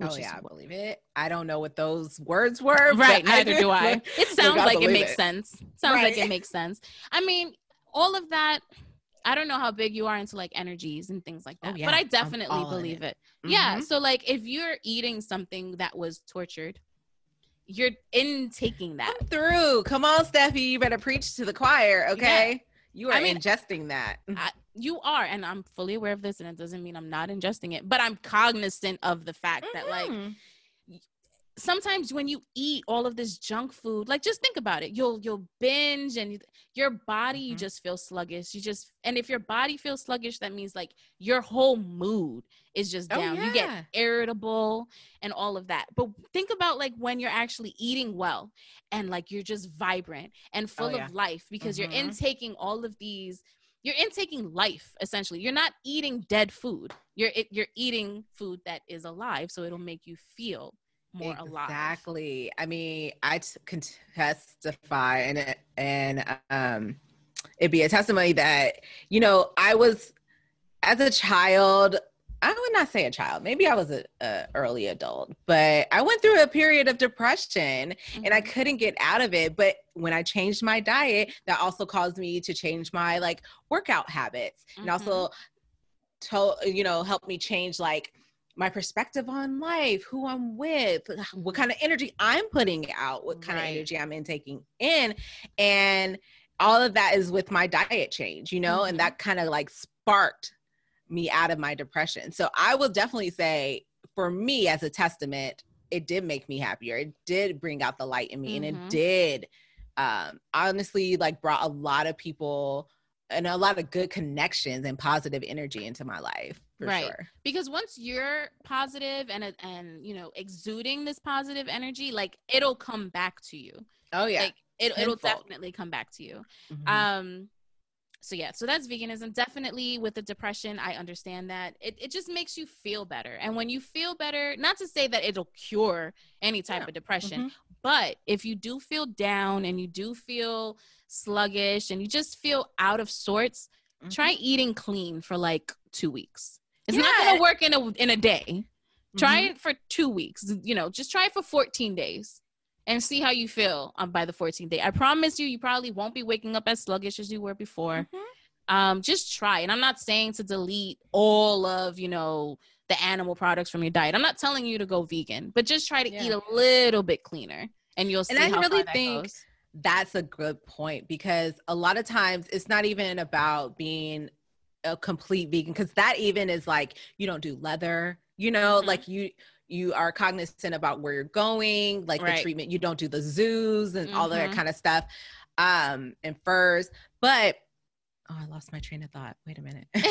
Oh yeah, I believe it. I don't know what those words were. Right, neither do I. It sounds like it makes it. sense. Sounds like it makes sense. I mean, all of that. I don't know how big you are into like energies and things like Oh, that, yeah, but I definitely believe it. it. Yeah. Mhm. So like, if you're eating something that was tortured, you're in taking that. Come through. Come on, Stephy. You better preach to the choir, okay? You are I mean, ingesting that. I, you are, and I'm fully aware of this, and it doesn't mean I'm not ingesting it, but I'm cognizant of the fact that like. Sometimes when you eat all of this junk food like just think about it. You'll you'll binge and you- your body you Mhm. just feel sluggish. You just and if your body feels sluggish that means like your whole mood is just Oh, down. You get irritable and all of that. But think about like when you're actually eating well and like you're just vibrant and full Oh, yeah. of life because Mhm. you're intaking all of these you're intaking life essentially. You're not eating dead food. You're you're eating food that is alive so it'll make you feel more alive Exactly. I mean, I t- can testify and it- and um, it'd be a testimony that you know I was as a child. I would not say a child. Maybe I was a, a early adult, but I went through a period of depression and I Mhm. couldn't get out of it. But when I changed my diet, that also caused me to change my like workout habits and Mhm. also told you know helped me change like my perspective on life, who I'm with, what kind of energy I'm putting out, what kind Right. of energy I'm intaking in. And all of that is with my diet change, you know, Mhm. and that kind of like sparked me out of my depression. So I will definitely say for me as a testament, it did make me happier. It did bring out the light in me and Mhm. it did um honestly like brought a lot of people and a lot of good connections and positive energy into my life Right. sure. because once you're positive and and you know exuding this positive energy like it'll come back to you Oh yeah. like it, it'll definitely come back to you Mhm. um so yeah so that's veganism definitely with the depression i understand that it, it just makes you feel better and when you feel better not to say that it'll cure any type Yeah. of depression Mhm. but if you do feel down and you do feel sluggish and you just feel out of sorts try eating clean for like two weeks it's not gonna work in a in a day. Try Mhm. it for two weeks you know just try it for 14 days and see how you feel um, by the 14th day. I promise you you probably won't be waking up as sluggish as you were before. Mhm. um just try and i'm not saying to delete all of you know the animal products from your diet. I'm not telling you to go vegan but just try to eat a little bit cleaner and you'll see And I really that think- goes. That's a good point because a lot of times it's not even about being a complete vegan because that even is like you don't do leather, you know, Mhm. like you you are cognizant about where you're going, like Right. the treatment. You don't do the zoos and all of that kind of stuff, um, and furs. But oh, I lost my train of thought. Wait a minute. that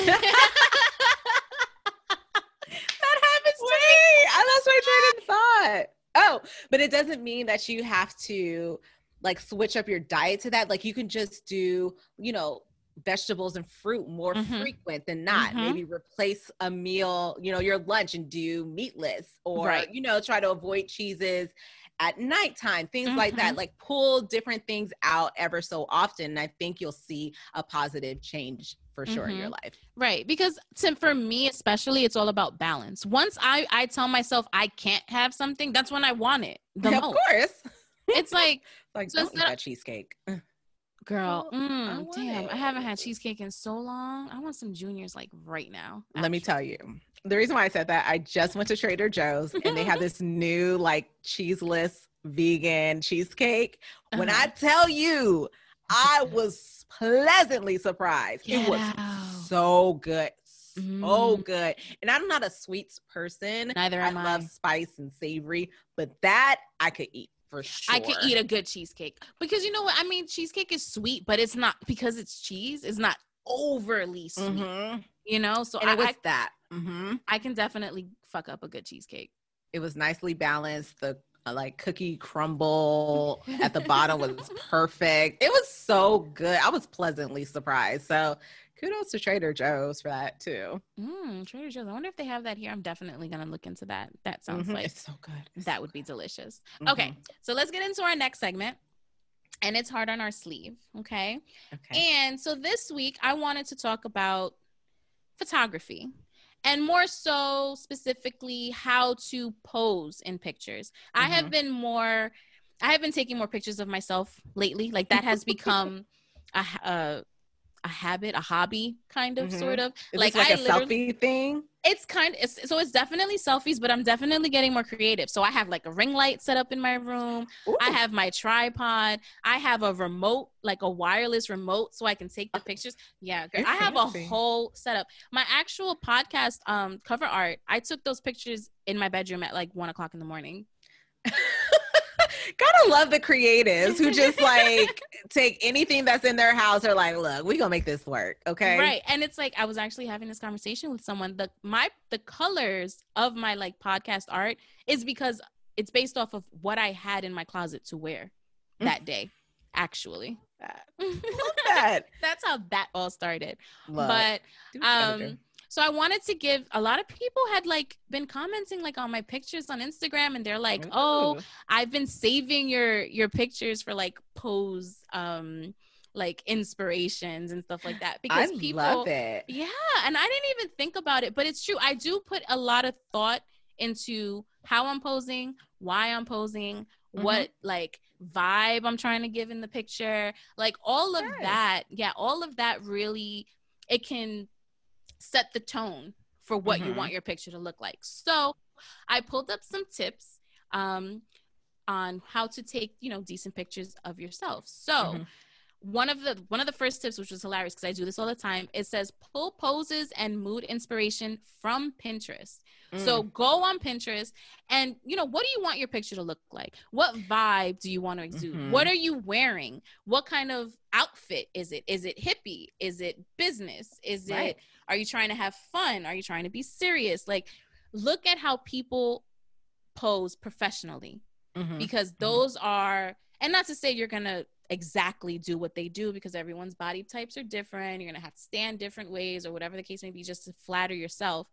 happens to me. I lost my train of thought. Oh, but it doesn't mean that you have to like switch up your diet to that. Like you can just do, you know, vegetables and fruit more Mhm. frequent than not. Mhm. Maybe replace a meal, you know, your lunch and do meatless or, Right. you know, try to avoid cheeses at nighttime, things like that. Mhm. Like pull different things out ever so often. And I think you'll see a positive change for sure in your Mm-hmm. life. Right. Because to, for me, especially, it's all about balance. Once I, I tell myself I can't have something, that's when I want it the of most. course. It's like, Like, So don't eat that cheesecake. girl, I mm, want damn, I haven't had cheesecake in so long. I want some Junior's like right now. Let me tell you. The reason why I said that, I just went to Trader Joe's and they have this new like cheeseless vegan cheesecake. When I Uh-huh. tell you, I was pleasantly surprised. It was so good. So Mm. good. And I'm not a sweets person. Neither I am I. love spice and savory, but that I could eat for sure. I could eat a good cheesecake because you know what I mean. Cheesecake is sweet, but it's not because it's cheese. It's not overly sweet, Mhm. you know. So And I, it was I, that. hmm I can definitely fuck up a good cheesecake. It was nicely balanced. The uh, like cookie crumble at the bottom was perfect. It was so good. I was pleasantly surprised. So kudos to Trader Joe's for that too. Mm, Trader Joe's. I wonder if they have that here. I'm definitely gonna look into that. That sounds Mhm. like it's so good. It's that so would be good. delicious. Mhm. Okay, so let's get into our next segment, and it's hard on our sleeve. Okay, Okay. and so this week I wanted to talk about photography. And more so specifically, how to pose in pictures. I have Mhm. been more, I have been taking more pictures of myself lately. Like that has become a, a, a habit, a hobby, kind of, Mhm. sort of. Is like like I a selfie thing? it's kind it's, so it's definitely selfies but i'm definitely getting more creative. So i have like a ring light set up in my room. I have my tripod. I have a remote like a wireless remote so i can take the pictures. Yeah girl, i have a whole setup. My actual podcast um cover art i took those pictures in my bedroom at like one o'clock in the morning Gotta love the creatives who just like take anything that's in their house. They're like, look, we gonna make this work, okay? right and it's like i was actually having this conversation with someone the my the colors of my like podcast art is because it's based off of what i had in my closet to wear Mm. that day actually Love that. that's how that all started Love. but Do what you um so i wanted to give a lot of people had like been commenting like on my pictures on instagram and they're like oh Ooh. i've been saving your your pictures for like pose um like inspirations and stuff like that because I people love it. yeah, and I didn't even think about it, but it's true. I do put a lot of thought into how I'm posing, why I'm posing, Mhm. what like vibe I'm trying to give in the picture. Like all of Yes. that. Yeah, all of that really it can set the tone for what you Mhm. want your picture to look like. So, I pulled up some tips um on how to take, you know, decent pictures of yourself. So, Mhm. One of the one of the first tips which was hilarious because i do this all the time it says pull poses and mood inspiration from pinterest. So Mm. go on pinterest and you know what do you want your picture to look like? What vibe do you want to exude? Mhm. what are you wearing? What kind of outfit is it? Is it hippie? Is it business? Is Right. it are you trying to have fun? Are you trying to be serious? Like look at how people pose professionally Mhm. because those are and not to say you're gonna exactly do what they do because everyone's body types are different. You're gonna have to stand different ways or whatever the case may be just to flatter yourself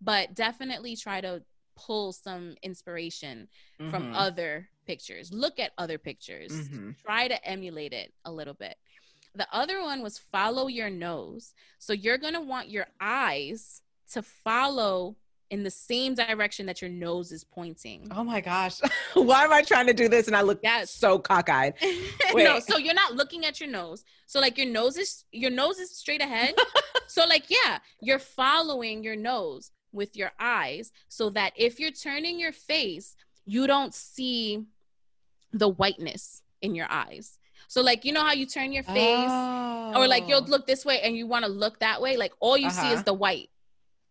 but definitely try to pull some inspiration from Mhm. other pictures. Look at other pictures. Mhm. try to emulate it a little bit. The other one was follow your nose. So you're gonna want your eyes to follow in the same direction that your nose is pointing Oh my gosh. Why am I trying to do this? And I look Yes. so cockeyed. no, so you're not looking at your nose. So like your nose is your nose is straight ahead. so like yeah, you're following your nose with your eyes so that if you're turning your face, you don't see the whiteness in your eyes. So like you know how you turn your face or like you'll look this way and you want to look that way, like all you see Oh. Uh-huh. is the white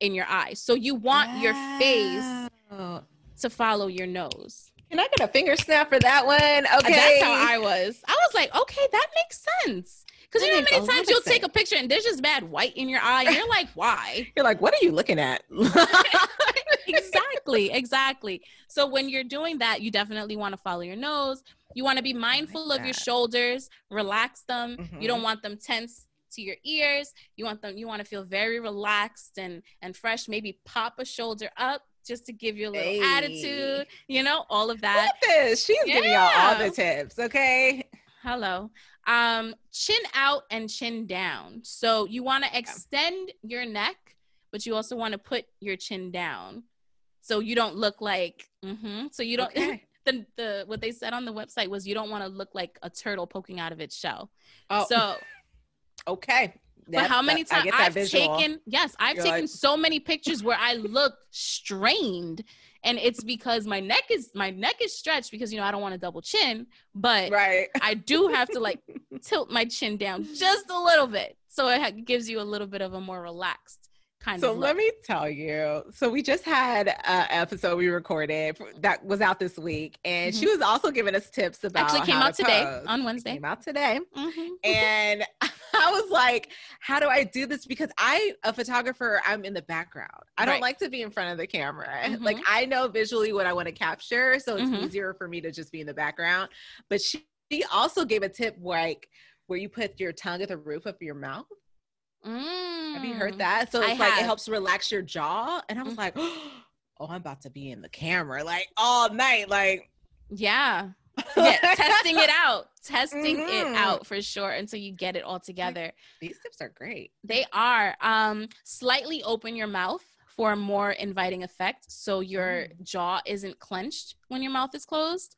in your eyes. So you want your face Oh. to follow your nose. Can I get a finger snap for that one? Okay. That's how I was. I was like, okay, that makes sense. Because you know how many times you'll take a picture and there's just bad white in your eye. And you're like, why? You're like, what are you looking at? exactly, exactly. So when you're doing that, you definitely want to follow your nose. You want to be mindful of your shoulders, relax them. You Mhm. don't want them tense to your ears. You want them you want to feel very relaxed and and fresh. Maybe pop a shoulder up, just to give you a little Hey. attitude, you know, all of that. She's giving y'all all the tips. Okay. Hello. Um, chin out and chin down. So you want to extend your neck, but you also want to put your chin down. So you don't look like hmm so you don't Okay. the the what they said on the website was you don't want to look like a turtle poking out of its shell. Oh, So okay. but how many that- times I've visual. taken yes, I've You're taken like- so many pictures where I look strained and it's because my neck is my neck is stretched because you know I don't want a double chin, but right. I do have to like tilt my chin down just a little bit so it ha- gives you a little bit of a more relaxed kind So let me tell you. So we just had an episode we recorded that was out this week, and she was also giving us tips about Mm-hmm. Actually came out to today pose. on Wednesday. Came out today, Mhm. and I was like, "How do I do this?" Because I, a photographer, I'm in the background. I don't Right. like to be in front of the camera. Mhm. Like I know visually what I want to capture, so it's Mhm. easier for me to just be in the background. But she, she also gave a tip like where you put your tongue at the roof of your mouth. Have you heard Mm. that? So I it's like have. it helps relax your jaw. And I was Mhm. like, oh, I'm about to be in the camera like all night. Like, Yeah. Yeah, testing it out. Testing Mhm. it out for sure until you get it all together. these tips are great. They are. Um, slightly open your mouth for a more inviting effect so your jaw isn't clenched when your mouth is closed.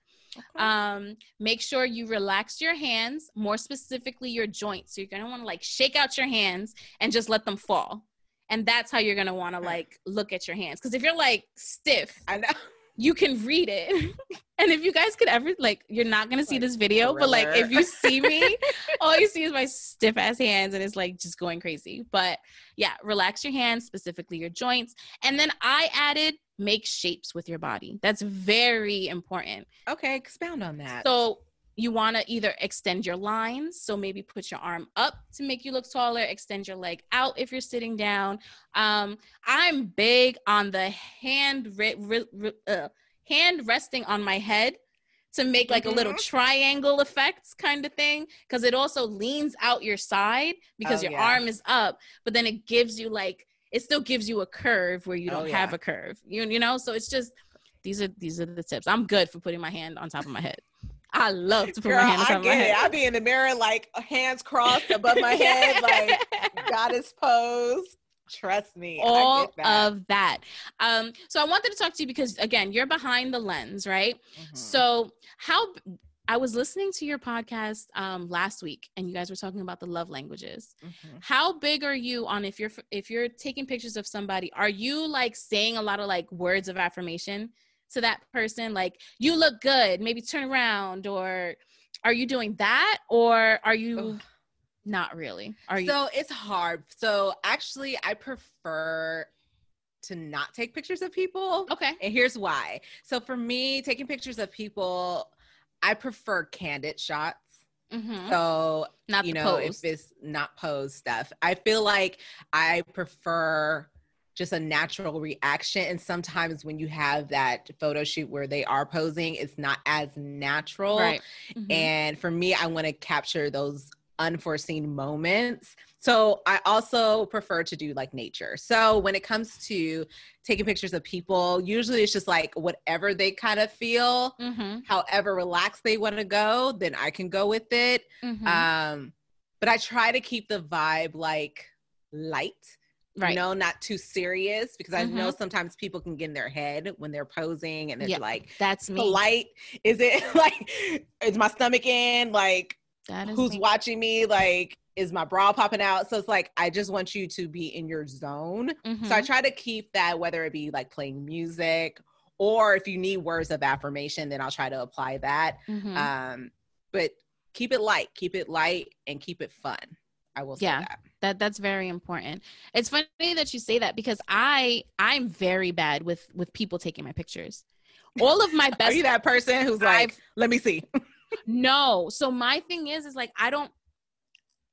Um, make sure you relax your hands, more specifically your joints. So you're gonna want to like shake out your hands and just let them fall. And that's how you're gonna want to like look at your hands. Because if you're like stiff, I know. you can read it. and if you guys could ever like, you're not gonna see Like this video, but like if you see me, all you see is my stiff ass hands and it's like just going crazy. But yeah, relax your hands, specifically your joints. And then I added make shapes with your body. That's very important. Okay, expound on that. So you want to either extend your lines, so maybe put your arm up to make you look taller, extend your leg out if you're sitting down. Um, I'm big on the hand ri- ri- uh, hand resting on my head to make like a little Mhm. triangle effects kind of thing because it also leans out your side because Oh, your yeah. arm is up, but then it gives you like it still gives you a curve where you Oh, don't have yeah. a curve. You you know, so it's just these are these are the tips. I'm good for putting my hand on top of my head. I love to put Girl, my hand on I top of my head. I be in the mirror like hands crossed above my head, like goddess pose. Trust me. I all get that. of that. Um, so I wanted to talk to you because again, you're behind the lens, right? Mhm. So how I was listening to your podcast um, last week, and you guys were talking about the love languages. Mhm. How big are you on if you're if you're taking pictures of somebody? Are you like saying a lot of like words of affirmation to that person, like "you look good," maybe turn around, or are you doing that, or are you Ugh. not really? Are you? So it's hard. So actually, I prefer to not take pictures of people. okay. And here's why. So for me, taking pictures of people, I prefer candid shots. hmm So Not you know, if it's not posed stuff, I feel like I prefer just a natural reaction. And sometimes when you have that photo shoot where they are posing, it's not as natural. right. Mhm. And for me, I want to capture those unforeseen moments. So I also prefer to do like nature. So when it comes to taking pictures of people, usually it's just like whatever they kind of feel, Mhm. however relaxed they want to go, then I can go with it. Mhm. Um, but I try to keep the vibe like light, right. you know, not too serious because I know sometimes people can get in their head when they're posing and it's Yeah. like That's me. polite. Is it like is my stomach in? Like who's me. watching me? Like is my bra popping out? So it's like I just want you to be in your zone. Mhm. So I try to keep that whether it be like playing music or if you need words of affirmation, then I'll try to apply that. Mhm. Um, but keep it light, keep it light, and keep it fun. I will say Yeah. that. that that's very important it's funny that you say that because i i'm very bad with with people taking my pictures all of my best Are you that person who's like, I've- let me see? no so my thing is is like i don't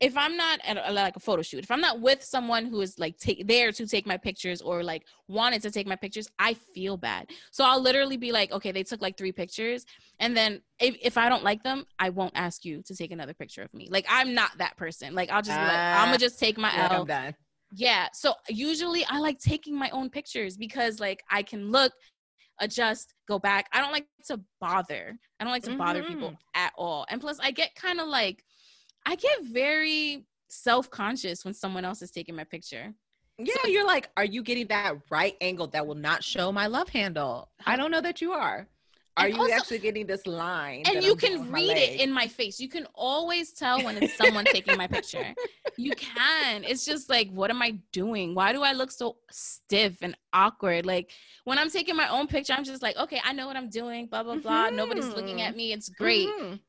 if i'm not at a, like a photo shoot if i'm not with someone who is like take there to take my pictures or like wanted to take my pictures i feel bad so i'll literally be like okay they took like three pictures and then if, if i don't like them i won't ask you to take another picture of me like i'm not that person like i'll just be like i'm Ah, gonna just take my l I'm. Yeah. So usually I like taking my own pictures because like I can look, adjust, go back. I don't like to bother. I don't like to bother people Mhm. at all. And plus I get kind of like I get very self-conscious when someone else is taking my picture. Yeah, you're like, are you getting that right angle that will not show my love handle? I don't know that you are. Are And you also- actually getting this line? And you I'm can read it in my face. You can always tell when it's someone taking my picture. You can. It's just like, what am I doing? Why do I look so stiff and awkward? Like when I'm taking my own picture, I'm just like, okay, I know what I'm doing, blah, blah, blah. Nobody's looking Mhm. at me. It's great. Mhm.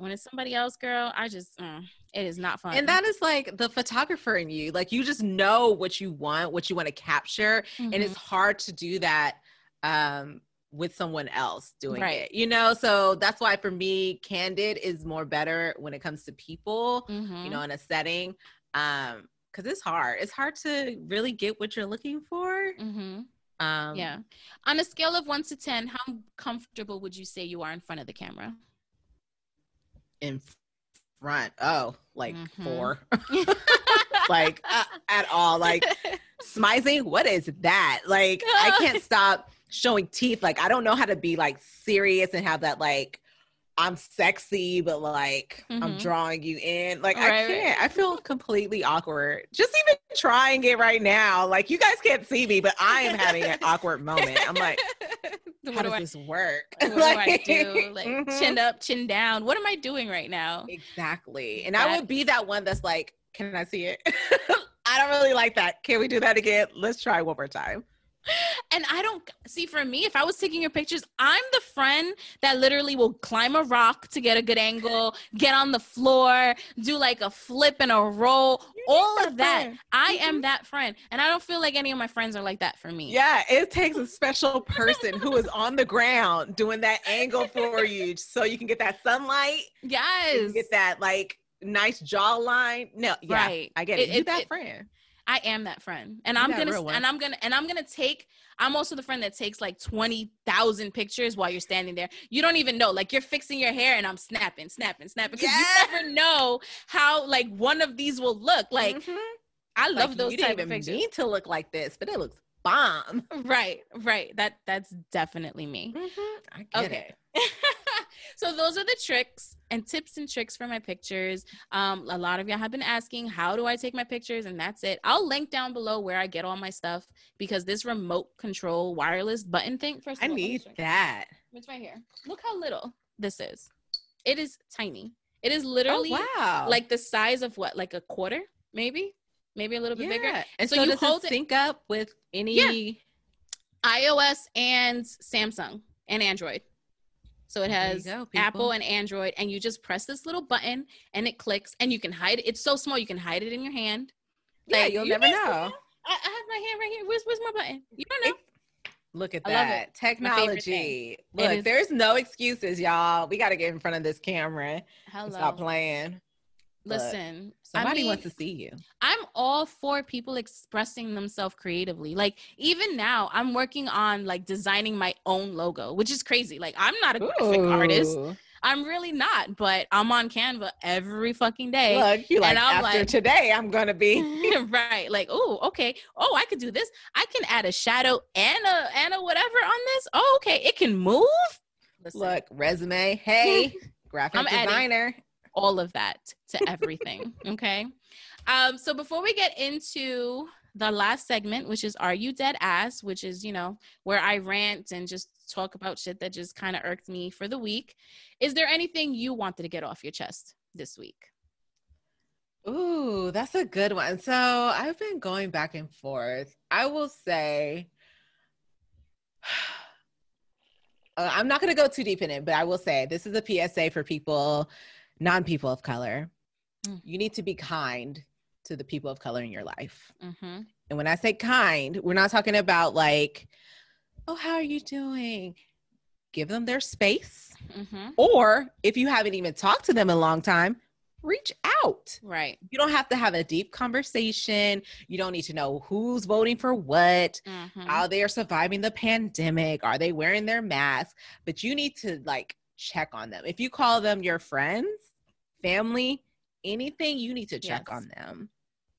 When it's somebody else, girl, I just, mm, it is not fun. And that is like the photographer in you. Like you just know what you want, what you want to capture. And Mhm. it's hard to do that um with someone else doing Right. it. You know, so that's why for me, candid is more better when it comes to people, Mhm. you know, in a setting. Um, because it's hard. It's hard to really get what you're looking for. Mhm. Um yeah. On a scale of one to 10, how comfortable would you say you are in front of the camera? In front. Oh, like Mhm. four. like uh, at all. Like smizing, what is that? Like I can't stop showing teeth. Like I don't know how to be like serious and have that like I'm sexy, but like I'm Mhm. drawing you in. Like Right, I can't. I feel completely awkward. Just even trying it right now. Like you guys can't see me, but I am having an awkward moment. I'm like, what how do does I this work? what do I do? Like Mhm. chin up, chin down. What am I doing right now? Exactly. And That- I would be that one that's like, can I see it? I don't really like that. Can we do that again? Let's try one more time. And I don't see for me, if I was taking your pictures, I'm the friend that literally will climb a rock to get a good angle, get on the floor, do like a flip and a roll, all of that. I am mm-hmm. that friend. And I don't feel like any of my friends are like that for me. Yeah, it takes a special person who is on the ground doing that angle for you so you can get that sunlight, you Yes. get that like nice jawline. No, yeah, Right. I get It- it. you it- that it- friend. I am that friend. And I'm gonna and I'm gonna and I'm gonna take I'm also the friend that takes like 20,000 pictures while you're standing there. You don't even know. Like you're fixing your hair and I'm snapping, snapping, snapping because Yeah. you never know how like one of these will look. Like Mhm. I love Like, those you type didn't of even pictures. mean to look like this, but it looks bomb. Right, right. That that's definitely me. I get Okay. it. so those are the tricks and tips and tricks for my pictures. Um, a lot of y'all have been asking, how do I take my pictures? And that's it. I'll link down below where I get all my stuff because this remote control wireless button thing. First, I all, need that. It's right here. Look how little this is. It is tiny. It is Oh, literally wow. like the size of what, like a quarter, maybe, maybe a little bit bigger. Yeah. And So so, you hold it it- sync up with any? iOS and Samsung and Android. So it has go, Apple and Android, and you just press this little button and it clicks, and you can hide it. It's so small you can hide it in your hand. Yeah, you'll you never know. I, I have my hand right here. Where's where's my button? You don't know. Look at I love that it. technology. Look, is- there's no excuses, y'all. We got to get in front of this camera Hello. stop playing. Look, Listen, I Somebody mean, wants to see you. I'm all for people expressing themselves creatively. Like even now, I'm working on like designing my own logo, which is crazy. Like I'm not a graphic artist. I'm really not, but I'm on Canva every fucking day. Look, you like And I'm after like- today, I'm gonna be. right. Like, oh, okay. Oh, I could do this. I can add a shadow and a and a whatever on this. Oh, okay. It can move. Listen, Look, resume. Hey, graphic I'm adding- designer. All of that to everything. okay. Um, so before we get into the last segment, which is Are You Dead Ass, which is, you know, where I rant and just talk about shit that just kind of irked me for the week. Is there anything you wanted to get off your chest this week? Ooh, that's a good one. So I've been going back and forth. I will say, uh, I'm not going to go too deep in it, but I will say this is a PSA for people, non people of color. Mm. You need to be kind to the people of color in your life. Mm-hmm. And when I say kind, we're not talking about like, oh, how are you doing? Give them their space. Mm-hmm. Or if you haven't even talked to them in a long time, reach out. Right. You don't have to have a deep conversation. You don't need to know who's voting for what, Mm-hmm. how they are surviving the pandemic, are they wearing their mask, but you need to like check on them. If you call them your friends, family, anything, you need to check Yes. on them.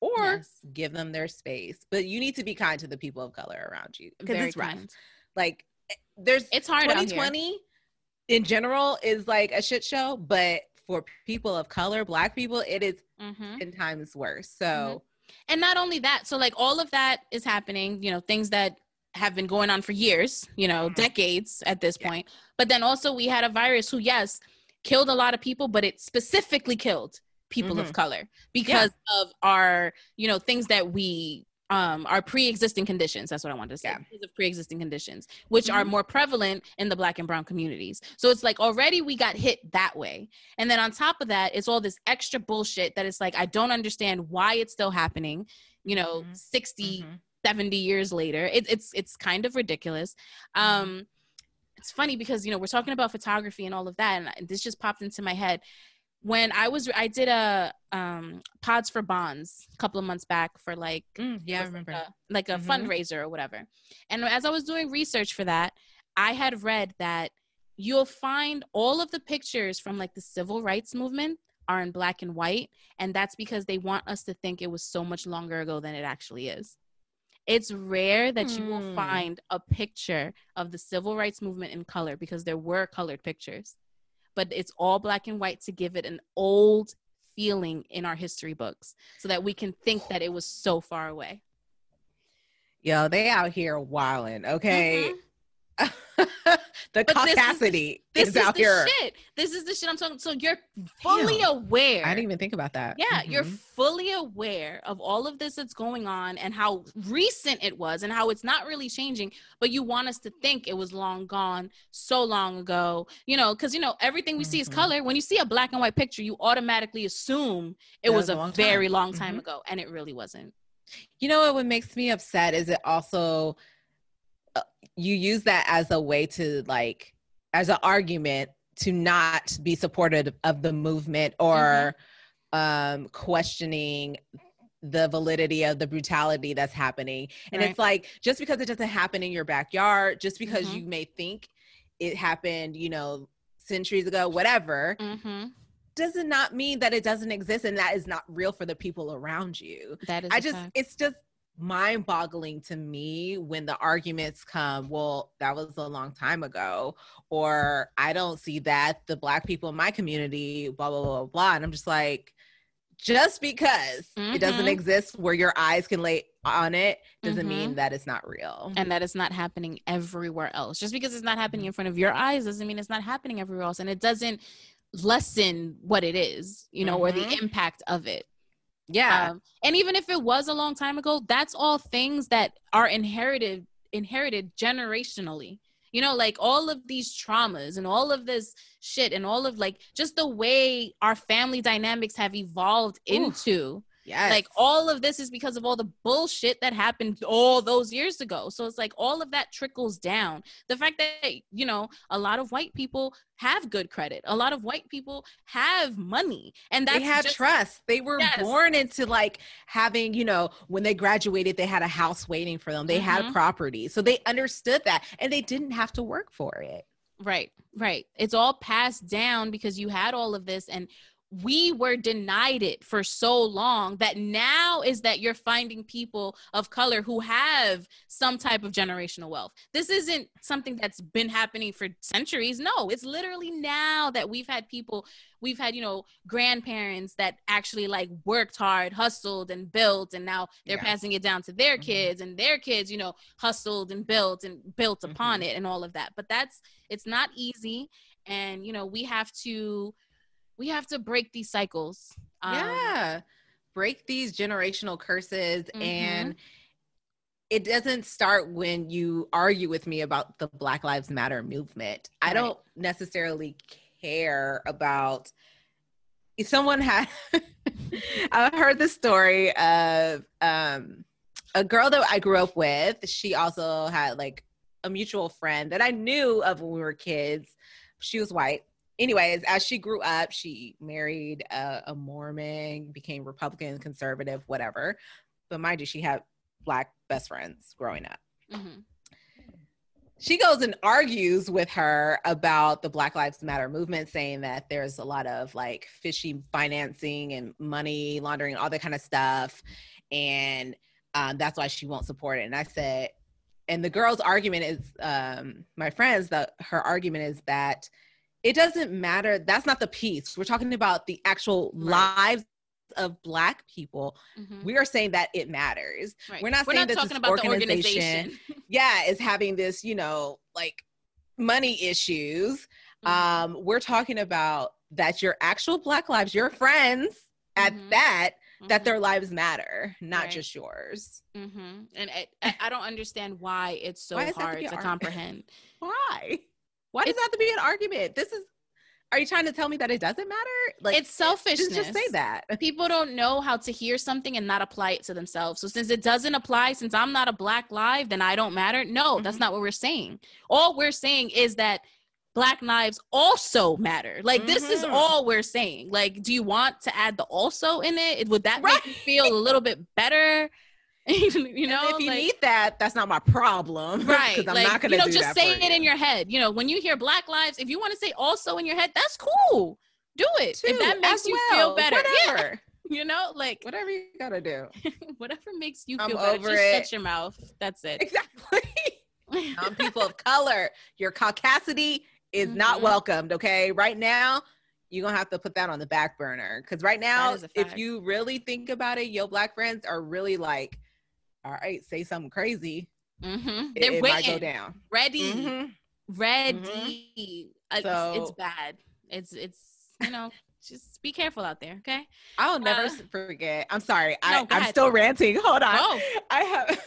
or Yes. give them their space. But you need to be kind to the people of color around you because Very it's rough. Like eh, there's It's hard 2020 in general is like a shit show, but for people of color, black people, it is Mhm. 10 times worse. So and not only that so like all of that is happening you know things that have been going on for years you know Mhm. decades at this Yeah. point but then also we had a virus who yes killed a lot of people but it specifically killed people of Mhm. color because of our you know things that we um our pre-existing conditions that's what i wanted to say Yeah. because of pre-existing conditions which are Mhm. more prevalent in the black and brown communities so it's like already we got hit that way and then on top of that, it's all this extra bullshit that it's like, I don't understand why it's still happening, you know, Mhm. 60, mhm. 70 years later. It, it's it's kind of ridiculous. Um, it's funny because, you know, we're talking about photography and all of that. And this just popped into my head. When I was, I did a um, Pods for Bonds a couple of months back for like, Mm, yeah, I remember. Like a, like a Mhm. fundraiser or whatever. And as I was doing research for that, I had read that you'll find all of the pictures from like the civil rights movement are in black and white. And that's because they want us to think it was so much longer ago than it actually is. It's rare that you will Hmm. find a picture of the civil rights movement in color because there were colored pictures. But it's all black and white to give it an old feeling in our history books so that we can think that it was so far away. Yo, they out here wilding, okay? the But this is- caucasity This is, is, out the here. shit. This is the shit I'm talking. So you're fully Damn. aware. I didn't even think about that. yeah, you're Mhm. fully aware of all of this that's going on and how recent it was and how it's not really changing, but you want us to think it was long gone so long ago. You know, because you know everything we see is Mhm. color. When you see a black and white picture, you automatically assume it That was a long very long time Mhm. ago, and it really wasn't. You know what? What makes me upset is it also you use that as a way to like as an argument to not be supportive of the movement or um questioning the validity of the brutality that's happening and Right. it's like just because it doesn't happen in your backyard just because Mhm. you may think it happened you know centuries ago whatever Mm-hmm. does it not mean that it doesn't exist and that is not real for the people around you That is. I just, fact. it's just mind boggling to me when the arguments come, well, that was a long time ago, or I don't see that. The black people in my community, blah, blah, blah, blah. And I'm just like, just because it doesn't Mhm. exist where your eyes can lay on it doesn't Mhm. mean that it's not real. and that it's not happening everywhere else. Just because it's not happening in front of your eyes doesn't mean it's not happening everywhere else. And it doesn't lessen what it is, you know, or the Mhm. impact of it. Yeah. Um, and even if it was a long time ago, that's all things that are inherited inherited generationally. You know, like all of these traumas and all of this shit and all of like just the way our family dynamics have evolved Oof. into yes. like all of this is because of all the bullshit that happened all those years ago so it's like all of that trickles down the fact that you know a lot of white people have good credit a lot of white people have money and that's they had just, trust. They were Yes. born into like having, you know, when they graduated, they had a house waiting for them. They had Mhm. property. So they understood that and they didn't have to work for it. right right it's all passed down because you had all of this and we were denied it for so long that now is that you're finding people of color who have some type of generational wealth. This isn't something that's been happening for centuries. No, it's literally now that we've had people, we've had, you know, grandparents that actually like worked hard, hustled and built, and now they're Yeah. passing it down to their Mhm. kids, and their kids, you know, hustled and built and built upon Mhm. it and all of that. But that's, it's not easy. And, you know, we have to, we have to break these cycles. Um, yeah. Break these generational curses Mhm. and it doesn't start when you argue with me about the Black Lives Matter movement. I don't necessarily care about if someone had I heard the story of um a girl that I grew up with. She also had like a mutual friend that I knew of when we were kids. She was white. Anyways, as she grew up, she married a, a Mormon, became Republican, conservative, whatever. But mind you, she had black best friends growing up. mhm. she goes and argues with her about the Black Lives Matter movement, saying that there's a lot of like fishy financing and money laundering, all that kind of stuff. And um, that's why she won't support it. And I said, and the girl's argument is, um, my friends, that her argument is that it doesn't matter. That's not the piece. We're talking about the actual Right. lives of Black people. Mhm. We are saying that it matters. Right. We're not We're saying not that talking this about the organization- organization. yeah, is having this, you know, like money issues. Mhm. Um, we're talking about that your actual black lives, your friends at Mhm. that, that Mhm. their lives matter, not Right. just yours. Mhm. And I, I- don't understand why it's so Why to hard to comprehend. Why? Why does that have to be an argument? This is are you trying to tell me that it doesn't matter? Like it's selfishness. just, just say that. People don't know how to hear something and not apply it to themselves. So since it doesn't apply, since I'm not a black live, then I don't matter. No, that's Mhm. not what we're saying. All we're saying is that black lives also matter. Like this is Mhm. all we're saying. Like, do you want to add the also in it? Would that Right. make you feel a little bit better? you know, And if you like- need that, that's not my problem. Right. Because I'm like not gonna you know do just that say it in your head you know when you hear black lives if you want to say also in your head that's cool do it Too, if that makes you well. feel better yeah Whatever. you know like Whatever you gotta do. whatever makes you I'm feel better just it. shut your mouth that's it Exactly. non people of color. Your caucasity is not Mhm. welcomed. Okay, right now you're gonna have to put that on the back burner because right now, if you really think about it, your black friends are really like, all right, say something crazy. hmm It, they're it might go waiting down. ready Mhm. ready Uh, it's, it's So- bad it's it's you know just be careful out there okay I'll never Uh, forget. I'm sorry. no, I, I'm ahead. still ranting. Hold on. oh I have.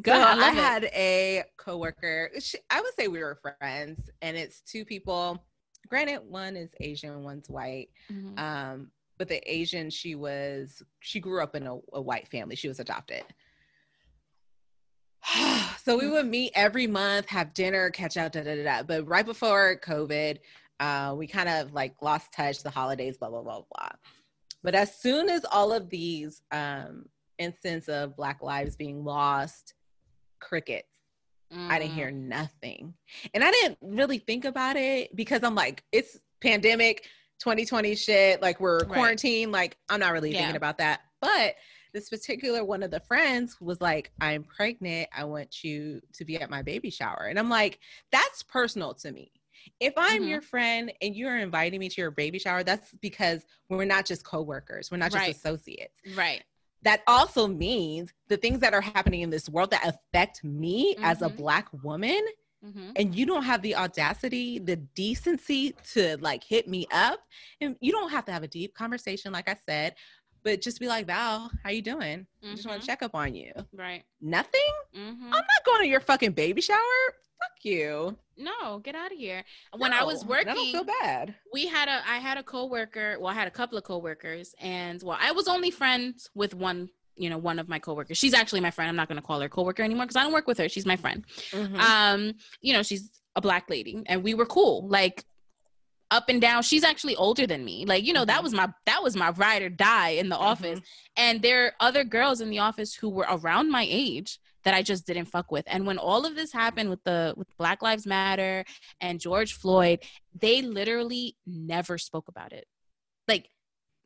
Go so I I, love it. had a coworker. She, I would say we were friends, and it's two people. Granted, one is Asian, one's white. Mhm. Um, but the Asian, she was she grew up in a, a white family. She was adopted. so we would meet every month, have dinner, catch up, da da da. da. But right before COVID, uh, we kind of like lost touch. The holidays, blah blah blah blah. But as soon as all of these um, instances of Black lives being lost, crickets. I didn't Mm. hear nothing. And I didn't really think about it because I'm like, it's pandemic 2020 shit. Like we're Right. quarantined. Like I'm not really Yeah. thinking about that. But this particular one of the friends was like, I'm pregnant. I want you to be at my baby shower. And I'm like, that's personal to me. If I'm Mhm. your friend and you're inviting me to your baby shower, that's because we're not just coworkers. We're not just Right. associates right that also means the things that are happening in this world that affect me as a Mhm. black woman hmm and you don't have the audacity the decency to like hit me up and you don't have to have a deep conversation like i said but just be like val how you doing i just want to check up on you right nothing hmm i'm not going to your fucking baby shower fuck you No, get out of here. When I was working, i don't feel bad we had a I had a coworker. Well, I had a couple of coworkers, and well, I was only friends with one. You know, one of my coworkers. She's actually my friend. I'm not going to call her coworker anymore because I don't work with her. She's my friend. Mhm. Um, you know, she's a black lady, and we were cool. Like up and down. She's actually older than me. Like you know, that Mhm. was my that was my ride or die in the office. And there are other girls in the office who were around my age that I just didn't fuck with. And when all of this happened with the with Black Lives Matter and George Floyd, they literally never spoke about it. Like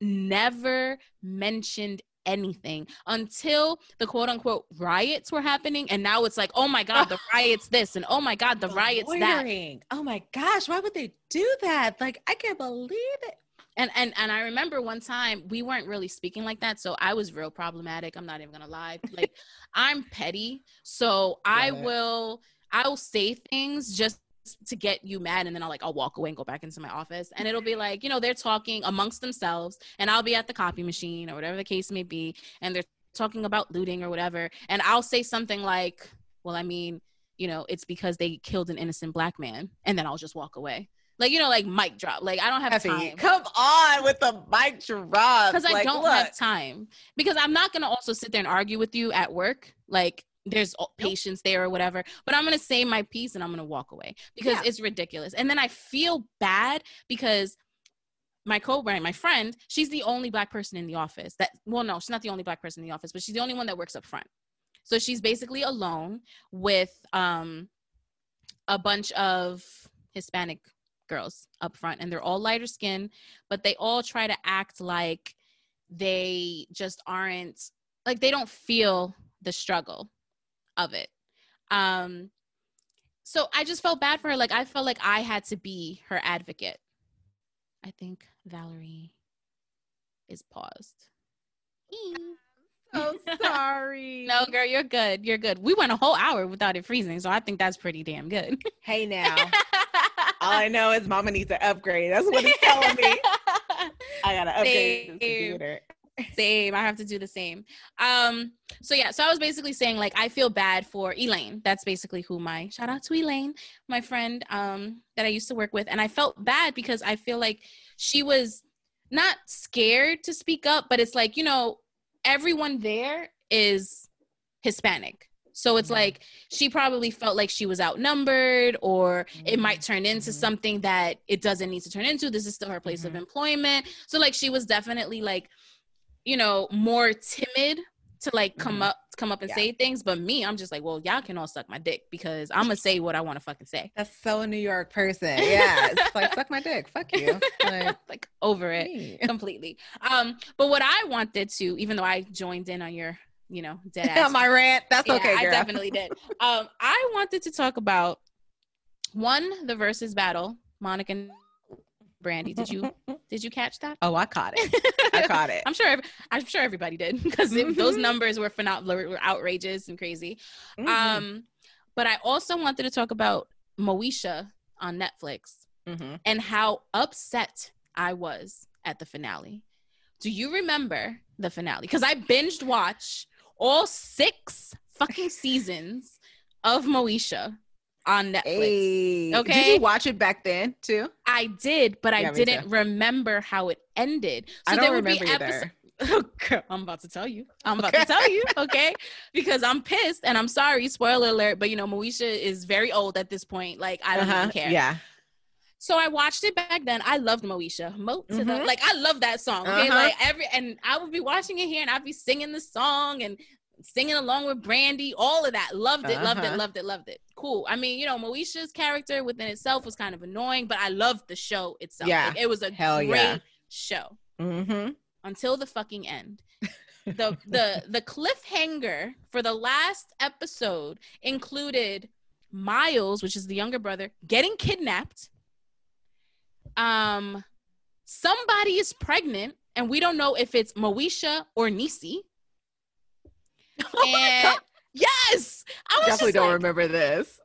never mentioned anything until the quote unquote riots were happening and now it's like oh my god the riots this and oh my god the riots that oh my gosh why would they do that like i can't believe it and and and I remember one time we weren't really speaking like that, so I was real problematic. I'm not even gonna lie. Like I'm petty, so I it. will I will say things just to get you mad, and then I'll like I'll walk away and go back into my office, and it'll be like you know they're talking amongst themselves, and I'll be at the copy machine or whatever the case may be, and they're talking about looting or whatever, and I'll say something like, well, I mean, you know, it's because they killed an innocent black man, and then I'll just walk away. Like you know, like mic drop. Like I don't have Effie, time come on with the mic drop because I Like, don't look, have time. Because I'm not gonna also sit there and argue with you at work. Like there's patience there or whatever. But I'm gonna say my piece and I'm gonna walk away because Yeah. it's ridiculous. And then I feel bad because my co my friend, she's the only black person in the office. That well, no, she's not the only black person in the office, but she's the only one that works up front. So she's basically alone with um a bunch of Hispanic girls up front, and they're all lighter skin, but they all try to act like they just aren't like they don't feel the struggle of it. Um, so I just felt bad for her. Like I felt like I had to be her advocate. I think Valerie is paused. So sorry. No, girl, you're good. You're good. We went a whole hour without it freezing, so I think that's pretty damn good. Hey now. All I know is mama needs to upgrade. That's what he's telling me. I gotta upgrade this computer. same. I have to do the same. Um, so yeah, so I was basically saying like I feel bad for Elaine. That's basically who my shout out to Elaine, my friend um that I used to work with. And I felt bad because I feel like she was not scared to speak up, but it's like, you know, everyone there is Hispanic. So it's like she probably felt like she was outnumbered or it might turn into Mhm. something that it doesn't need to turn into. This is still her place of Mhm. employment. So like she was definitely like, you know, more timid to like come Mhm. up come up and Yeah. say things. But me, I'm just like, well, y'all can all suck my dick because I'm gonna say what I want to fucking say. That's so a New York person. Yeah. It's like suck my dick. Fuck you. Like, like over it me. completely. Um, but what I wanted to, even though I joined in on your, you know, dead ass my rant. That's Yeah, okay, girl. I definitely did. Um, I wanted to talk about one the Verzuz battle, Monica Brandy. Did you did you catch that? Oh, I caught it. I caught it. I'm sure. ev- I'm sure everybody did because those Mhm. numbers were phenomenal, were outrageous and crazy. Mhm. Um, but I also wanted to talk about Moesha on Netflix Mhm. and how upset I was at the finale. Do you remember the finale? Because I binged watch all six fucking seasons of Moesha on Netflix. Hey. Okay. Did you watch it back then too? I did, but I Yeah, me didn't remember how it ended. So I there don't would remember be episodes. Girl, I'm about to tell you. I'm about to tell you, okay? Because I'm pissed and I'm sorry, spoiler alert, but you know, Moesha is very old at this point. Like, I don't Uh-huh. even care. Yeah. So I watched it back then. I loved Moesha. Mo to the Mhm. like I love that song. Okay. Uh-huh. Like every and I would be watching it here and I'd be singing the song and singing along with Brandy, all of that. Loved it, loved it, Uh-huh. loved it, loved it. Cool. I mean, you know, Moesha's character within itself was kind of annoying, but I loved the show itself. Yeah. Like, it was a Hell great yeah. show Mm-hmm. until the fucking end. the the the cliffhanger for the last episode included Miles, which is the younger brother, getting kidnapped. Um somebody is pregnant and we don't know if it's Moesha or Niecy. Oh and yes, I was Definitely don't like, remember this.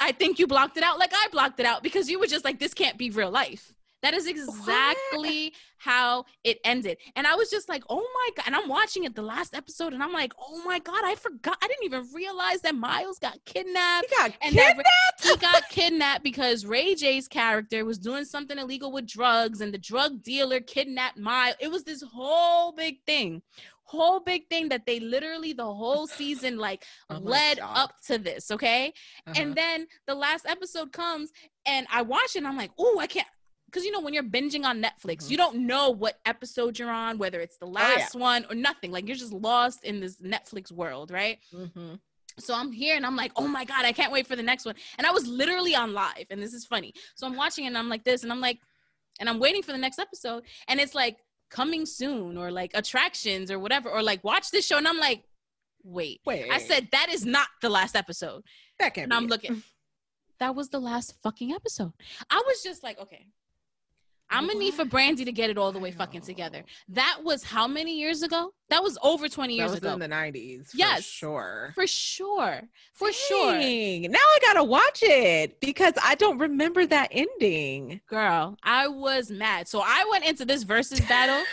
I think you blocked it out like I blocked it out because you were just like, this can't be real life. That is exactly how it ended. And I was just like, oh my God. And I'm watching it the last episode and I'm like, oh my God, I forgot. I didn't even realize that Miles got kidnapped. He got And that kidnapped. he got kidnapped because Ray J's character was doing something illegal with drugs and the drug dealer kidnapped Miles. It was this whole big thing. Whole big thing that they literally the whole season like Oh led God. up to this, okay? Uh-huh. And then the last episode comes and I watch it and I'm like, oh, I can't. Because you know, when you're binging on Netflix, Mhm. you don't know what episode you're on, whether it's the yeah. last one or nothing. Like you're just lost in this Netflix world, right? Mhm. So I'm here and I'm like, oh my God, I can't wait for the next one. And I was literally on live, and this is funny. So I'm watching and I'm like this, and I'm like, and I'm waiting for the next episode, and it's like coming soon or like attractions or whatever, or like watch this show. And I'm like, wait. Wait. I said that is not the last episode. that can't And be I'm it. looking. That was the last fucking episode. I was just like, okay. I'm gonna need for Brandy to get it all the way fucking together. That was how many years ago? That was over 20 That years was ago. in the nineties. Yes. sure. for sure. For sure. Now I gotta watch it because I don't remember that ending. Girl, I was mad. So I went into this Verzuz battle.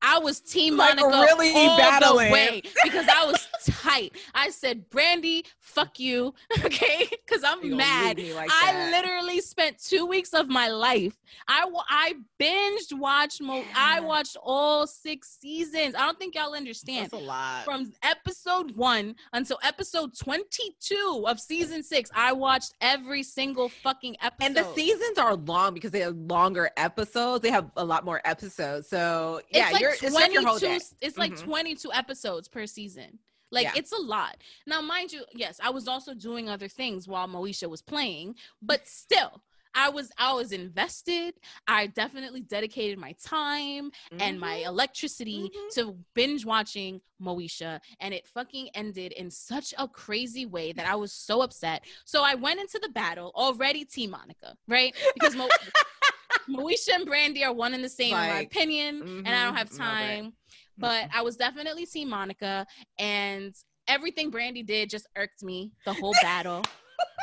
I was Team Like, Monica really all battling. the way because I was tight. I said, "Brandy, fuck you," okay? Because I'm mad. like I that. literally spent two weeks of my life. I I binged watched. Mo- I watched all six seasons. I don't think y'all understand. That's a lot. From episode one until episode 22 of season six, I watched every single fucking episode. and the seasons are long because they have longer episodes. They have a lot more episodes. So yeah, it's like you're 22, it's like your. It's like Mhm. 22 episodes per season. Like Yeah. it's a lot. Now, mind you, yes, I was also doing other things while Moesha was playing, but still, I was I was invested. I definitely dedicated my time and my Mhm. electricity Mhm. to binge watching Moesha, and it fucking ended in such a crazy way that I was so upset. So I went into the battle already Team Monica, right? Because Mo- Moesha and Brandy are one and the same in my Like, opinion, and I don't mhm, have time. But I was definitely Team Monica, and everything Brandy did just irked me the whole battle.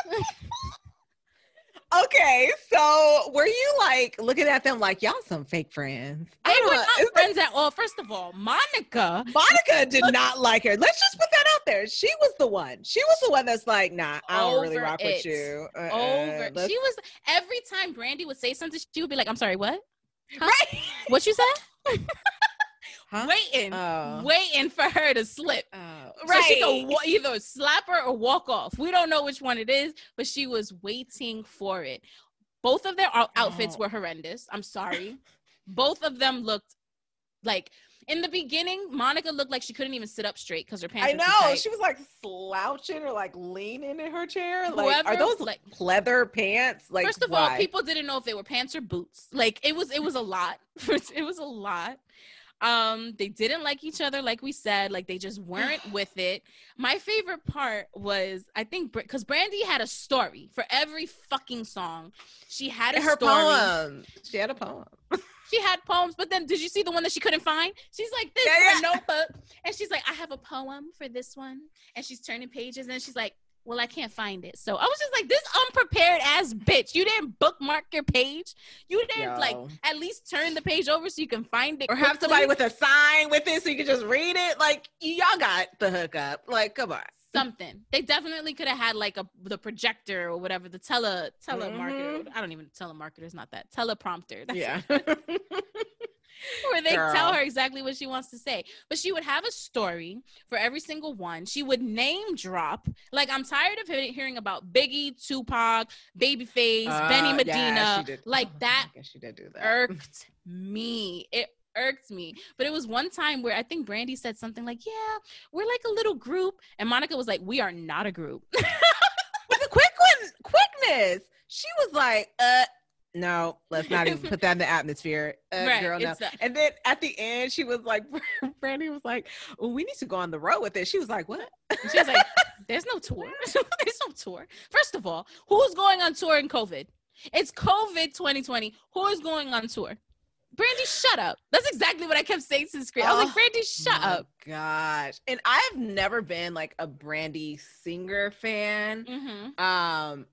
Okay, so were you like looking at them like y'all some fake friends? They were It's- friends at all. First of all, Monica Monica did not like her. Let's just put that out there. She was the one. She was the one that's like, nah, I don't really rock it. with you. Uh-uh, over. let's- She was every time Brandy would say something, she would be like, "I'm sorry, what? Huh? right. What you said?" Huh? Waiting, Oh. waiting for her to slip. Oh, So she could wa- either slap her or walk off. We don't know which one it is, but she was waiting for it. Both of their out- outfits Oh. were horrendous. I'm sorry. Both of them looked like in the beginning, Monica looked like she couldn't even sit up straight because her pants. I know. She was like slouching or like leaning in her chair. Like, Whoever, are those like- leather pants? Like, First of all, people didn't know if they were pants or boots. Like it was, it was a lot. it was a lot. Um, they didn't like each other, like we said. Like they just weren't with it. My favorite part was, I think, because Brandy had a story for every fucking song. She had a her story. poem. She had a poem. She had poems, but then did you see the one that she couldn't find? She's like this Yeah, a notebook, and she's like, I have a poem for this one, and she's turning pages, and she's like, Well, I can't find it. So I was just like, This unprepared ass bitch. You didn't bookmark your page. You didn't like at least turn the page over so you can find it, Or have somebody with a sign with it so you can just read it. Like, y'all got the hookup. Like, come on. something. They definitely could have had like a the projector or whatever, the tele telemarketer. Mm-hmm. I don't even telemarketer is not that teleprompter. That's yeah. where they tell her exactly what she wants to say. But she would have a story for every single one. She would name drop. Like I'm tired of he- hearing about Biggie, Tupac, Babyface, Benny Uh, yeah, Medina. did. like Oh, that I guess she did do that. irked me. It irked me. But it was one time where I think Brandy said something like, "Yeah, we're like a little group," and Monica was like, "We are not a group." with the quick one, quickness. She was like, uh, no, let's not even put that in the atmosphere. Uh, right? girl, no. And then at the end, she was like, Brandy was like, well, we need to go on the road with it. She was like, what? And she was like, "There's no tour. There's no tour. First of all, who's going on tour in COVID? It's COVID 2020. Who is going on tour? Brandy, shut up. That's exactly what I kept saying to the screen. I was Oh, like, Brandy, shut up. Gosh. And I've never been like a Brandy singer fan. hmm Um,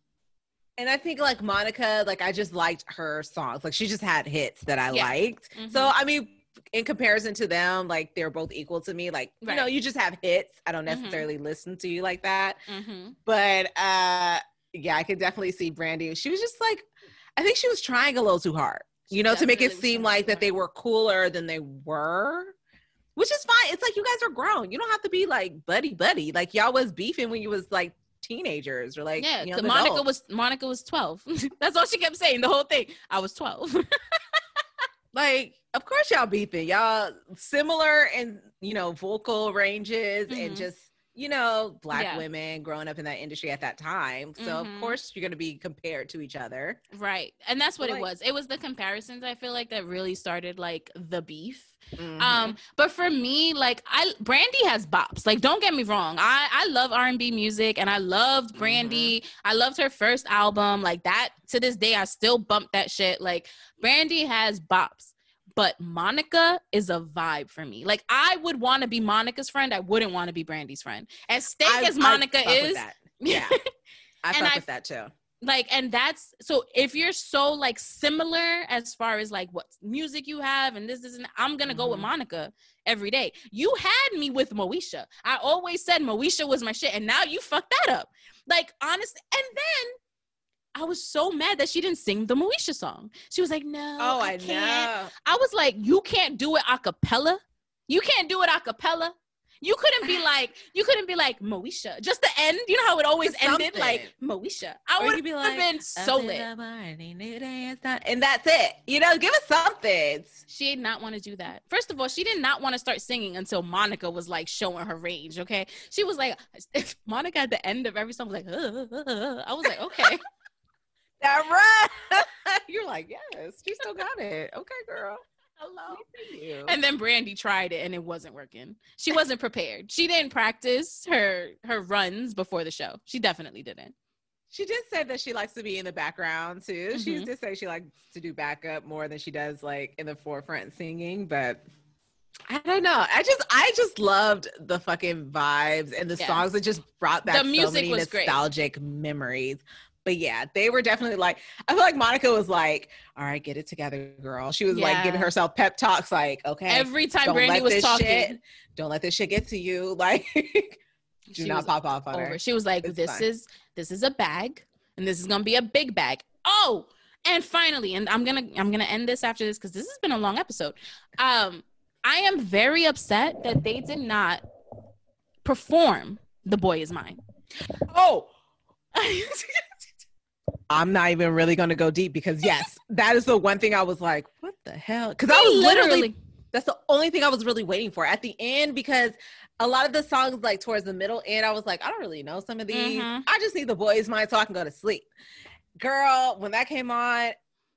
and I think like Monica, like I just liked her songs. Like she just had hits that I Yeah. liked. Mhm. So I mean, in comparison to them, like they're both equal to me. Like you know, you just have hits. I don't Mhm. necessarily listen to you like that. hmm But uh yeah, I could definitely see Brandy. She was just like, I think she was trying a little too hard, you know, to make it seem like that they were cooler than they were. Which is fine. It's like you guys are grown. You don't have to be like buddy buddy. Like y'all was beefing when you was like teenagers or like yeah, Monica adults. was Monica was 12. That's all she kept saying the whole thing. I was 12. like of course y'all beefing y'all similar in you know vocal ranges and Mhm. just you know black Yeah. women growing up in that industry at that time so Mhm. of course you're going to be compared to each other right. And that's what Like- it was. It was the comparisons I feel like that really started like the beef. Mhm. Um, but for me, like I Brandy has bops. Like, don't get me wrong. I I love R and B music, and I loved Brandy. I loved her first album. Like that to this day, I still bump that shit. Like Brandy has bops. But Monica is a vibe for me. Like I would want to be Monica's friend. I wouldn't want to be Brandy's friend. As steak I- as Monica with is, yeah i fuck I- with that too like and that's so if you're so like similar as far as like what music you have and this isn't i'm gonna go with Mhm. monica every day you had me with moesha i always said moesha was my shit and now you fucked that up like honestly and then i was so mad that she didn't sing the moesha song she was like no oh i, can't. know i was like you can't do it a cappella you can't do it a cappella You couldn't be like, you couldn't be like Moesha. Just the end. You know how it always Just ended something. like Moesha. I would be have like, been so lit. the morning, it ain't start- And that's it. You know, give us something. She did not want to do that. First of all, she did not want to start singing until Monica was like showing her range. Okay, she was like, Monica at the end of every song was like, "Uh, uh, uh." I was like, okay. That right. You're like, yes, she still got it. Okay, girl. Hello. You. And then Brandy tried it and it wasn't working. She wasn't prepared. She didn't practice her her runs before the show. She definitely didn't. She did say that she likes to be in the background too. She Mhm. did say she likes to do backup more than she does like in the forefront singing, but I don't know. I just I just loved the fucking vibes and the Yeah. songs that just brought back The music so many was great. nostalgic memories. But yeah, they were definitely like I feel like Monica was like, "All right, get it together, girl." She was like giving herself pep talks, like, "Okay, Every time don't Brandy let was this talking shit, don't let this shit get to you." Like, do she not pop off on over. her. She was like, It's "This fine. is this is a bag, and this is gonna be a big bag." Oh, and finally, and I'm gonna I'm gonna end this after this because this has been a long episode. Um, I am very upset that they did not perform "The Boy Is Mine." Oh, I'm not even really going to go deep because yes, that is the one thing I was like, what the hell? Because I was literally that's the only thing I was really waiting for at the end because a lot of the songs like towards the middle end, I was like, I don't really know some of these. Mhm. I just need the boys' mind so I can go to sleep. Girl, when that came on,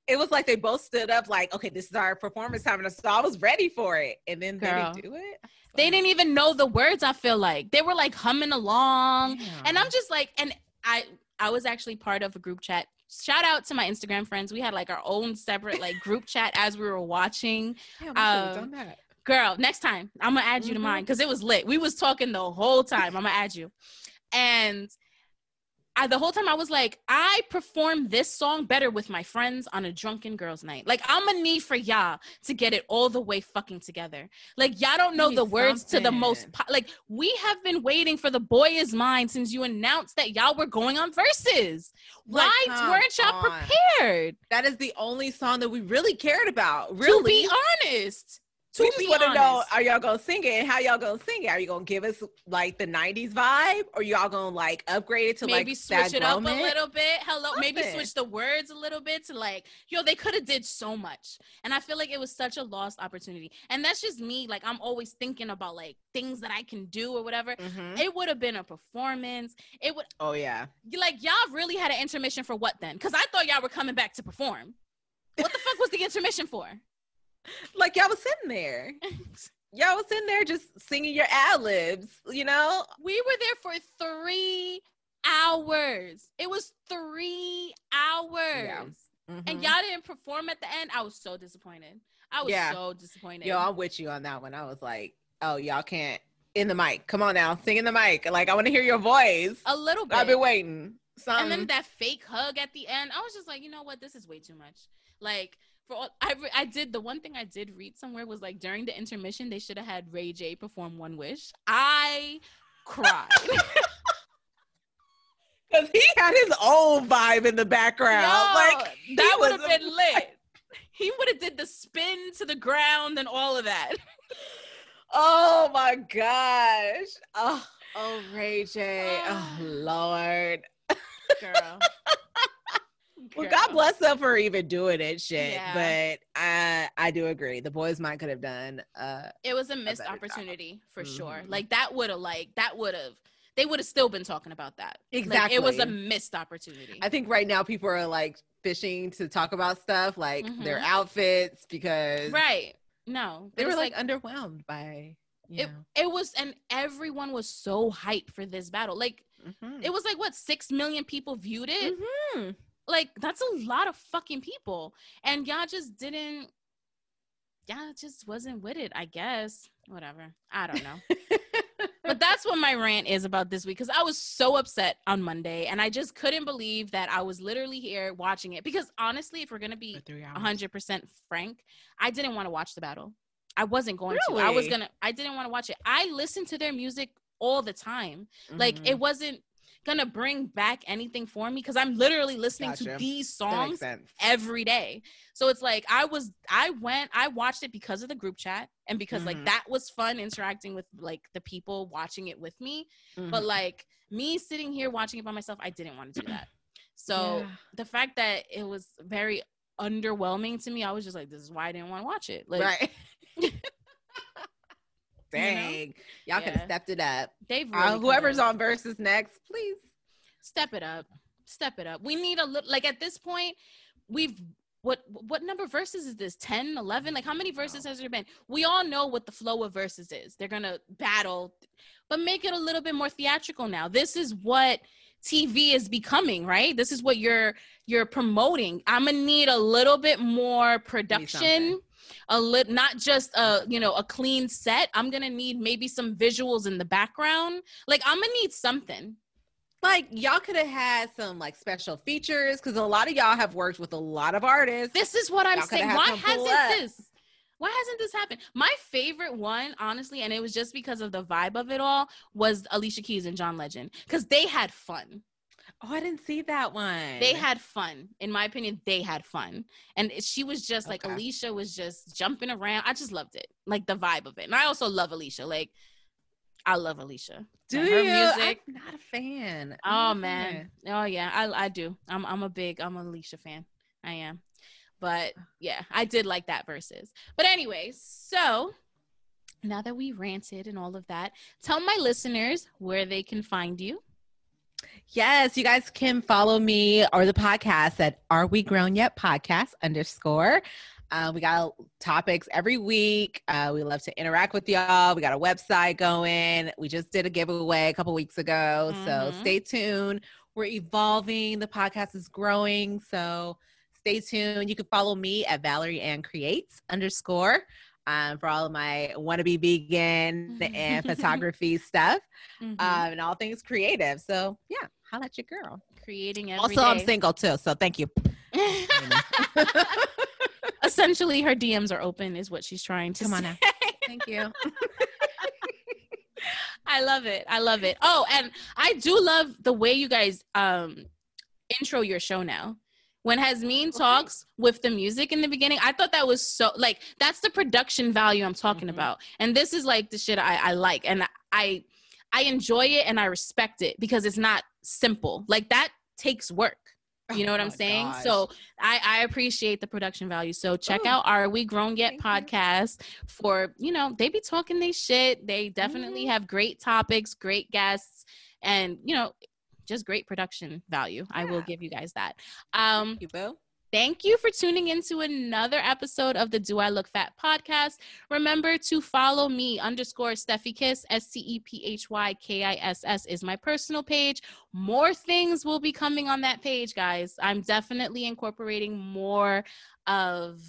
it was like they both stood up, like, okay, this is our performance time. And so I was ready for it. And then Girl. they didn't do it. they didn't even know the words. I feel like they were like humming along. Damn. and i'm just like and i i was actually part of a group chat. Shout out to my instagram friends. We had like our own separate like group chat as we were watching. I should've um, done that. girl next time i'm gonna add you to Mhm. mine because it was lit. We was talking the whole time. I'm gonna add you. And I, the whole time I was like, I perform this song better with my friends on a drunken girls' night. Like, I'm gonna need for y'all to get it all the way fucking together. Like, y'all don't know the words to the most. Po- like, we have been waiting for the boy is mine since you announced that y'all were going on Verzuz. Like, Why weren't y'all on. prepared? That is the only song that we really cared about. Really, to be honest, we just want to know. Are y'all gonna sing it? And how y'all gonna sing it? Are you gonna give us like the '90s vibe, or y'all gonna like upgrade it to maybe like switch that it up a little bit. Hello, maybe Something. switch the words a little bit to like, yo, they could have did so much, and I feel like it was such a lost opportunity. And that's just me. Like I'm always thinking about like things that I can do or whatever. Mhm. It would have been a performance. It would Oh yeah, like y'all really had an intermission for what then? Because I thought y'all were coming back to perform. What the fuck was the intermission for? Like y'all was sitting there. Y'all was sitting there just singing your ad libs. You know, We were there for three hours. It was three hours. And Mhm. y'all didn't perform at the end. I was so disappointed. I was Yeah. so disappointed. Yo, I'm with you on that one. I was like, oh, y'all can't in the mic. Come on now, sing in the mic. Like I want to hear your voice. a little bit. I've been waiting. Something. and then that fake hug at the end. I was just like, you know what? This is way too much. Like for all, I re- I did the one thing I did read somewhere was like during the intermission they should have had Ray J perform One Wish. I cried. Because he had his own vibe in the background. Yo, like that would have been lit. He would have did the spin to the ground and all of that. Oh my gosh. Oh, oh Ray J. Oh Lord. Girl. Well, God bless them for even doing it, shit. Yeah. But I I do agree. The boys might could have done uh It was a missed job. opportunity for sure. Mhm. Like that would have like that would have they would have still been talking about that. Like, it was a missed opportunity. I think right now people are like fishing to talk about stuff like their Mhm. outfits because right. No. they were was like, underwhelmed by it, it was and everyone was so hyped for this battle. Like. Mhm. it was like what 6 million people viewed it. Mhm. Like that's a lot of fucking people. And y'all just didn't y'all just wasn't with it, I guess. Whatever. I don't know. but that's what my rant is about this week because I was so upset on Monday and I just couldn't believe that I was literally here watching it. Because honestly, if we're gonna be For 100% frank, I didn't want to watch the battle. I wasn't going to. I was gonna. I didn't want to watch it. I listened to their music all the time. Like it Mhm. wasn't. Gonna bring back anything for me because I'm literally listening to these songs every day. So it's like I was I went I watched it because of the group chat and because like Mhm. that was fun interacting with like the people watching it with me. But Mhm. like me sitting here watching it by myself, I didn't want to do that. So Yeah. the fact that it was very underwhelming to me, I was just like, this is why I didn't want to watch it. Like right. Dang, y'all could have stepped it up. they've Uh, whoever's on Verzuz next, please. step it up. Step it up. We need a little like at this point we've what what number Verzuz is this? 10 11 like how many Verzuz has there been? We all know what the flow of Verzuz is. They're gonna battle but make it a little bit more theatrical now. This is what tv is becoming right? This is what you're you're promoting. I'm gonna need a little bit more production. A lit not just a you know a clean set i'm gonna need maybe some visuals in the background like i'm gonna need something Like y'all could have had some like special features because a lot of y'all have worked with a lot of artists. This is what I'm Y'all saying. Why hasn't up. this? Why hasn't this happened? My favorite one, honestly, and it was just because of the vibe of it all, was Alicia Keys and John Legend because they had fun. Oh, I didn't see that one. They had fun. In my opinion, they had fun, and she was just like Okay. Alicia was just jumping around. I just loved it, like the vibe of it, and I also love Alicia. Like, I love Alicia. Do And you? music? I'm not a fan. Oh I'm not a man. fan. Oh yeah. I I do. I'm I'm a big I'm a Alicia fan. I am. But yeah, I did like that Verzuz. But anyway, so now that we ranted and all of that, tell my listeners where they can find you. Yes, you guys can follow me or the podcast at Are We Grown Yet Podcast underscore. Uh, we got topics every week. Uh, we love to interact with y'all. We got a website going. We just did a giveaway a couple weeks ago. So Mhm. stay tuned. We're evolving. The podcast is growing. So stay tuned. You can follow me at Valerie Ann Creates underscore um, for all of my wannabe vegan and photography stuff Mhm. um, and all things creative. So yeah, how about your girl. Creating Also, I'm single too, so thank you. Essentially, her DMs are open, is what she's trying to Come on say. now. Thank you. I love it. I love it. Oh, and I do love the way you guys um intro your show now. When Hasmin talks with the music in the beginning, I thought that was so like that's the production value I'm talking Mhm. about. And this is like the shit I, I like and I I enjoy it and I respect it because it's not simple. Like that takes work. You know what Oh I'm saying? gosh. So I, I appreciate the production value. So check Ooh. out Are We Grown Yet Thank you. podcast for, you know, they be talking they shit. They definitely Mhm. have great topics, great guests, and you know, just great production value. I will give you guys that. Um, Thank you, boo. Thank you for tuning into another episode of the Do I Look Fat podcast. Remember to follow me underscore Stephy Kiss, S T E P H Y K I S S is my personal page. More things will be coming on that page, guys. I'm definitely incorporating more of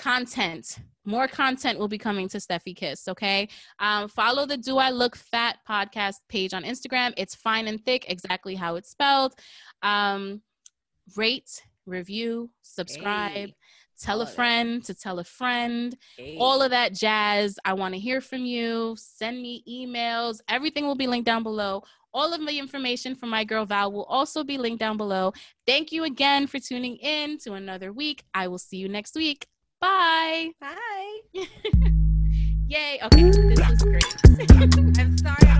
content. More content will be coming to Stephy Kiss, okay? Um, follow the Do I Look Fat podcast page on Instagram. It's fine and thick, exactly how it's spelled. Um, rate, review, subscribe, Hey. tell a friend to tell a friend, Hey. all of that jazz. I want to hear from you. Send me emails. Everything will be linked down below. All of the information from my girl Val will also be linked down below. Thank you again for tuning in to another week. I will see you next week. Bye. Bye. Yay. Okay, this was great. I'm sorry.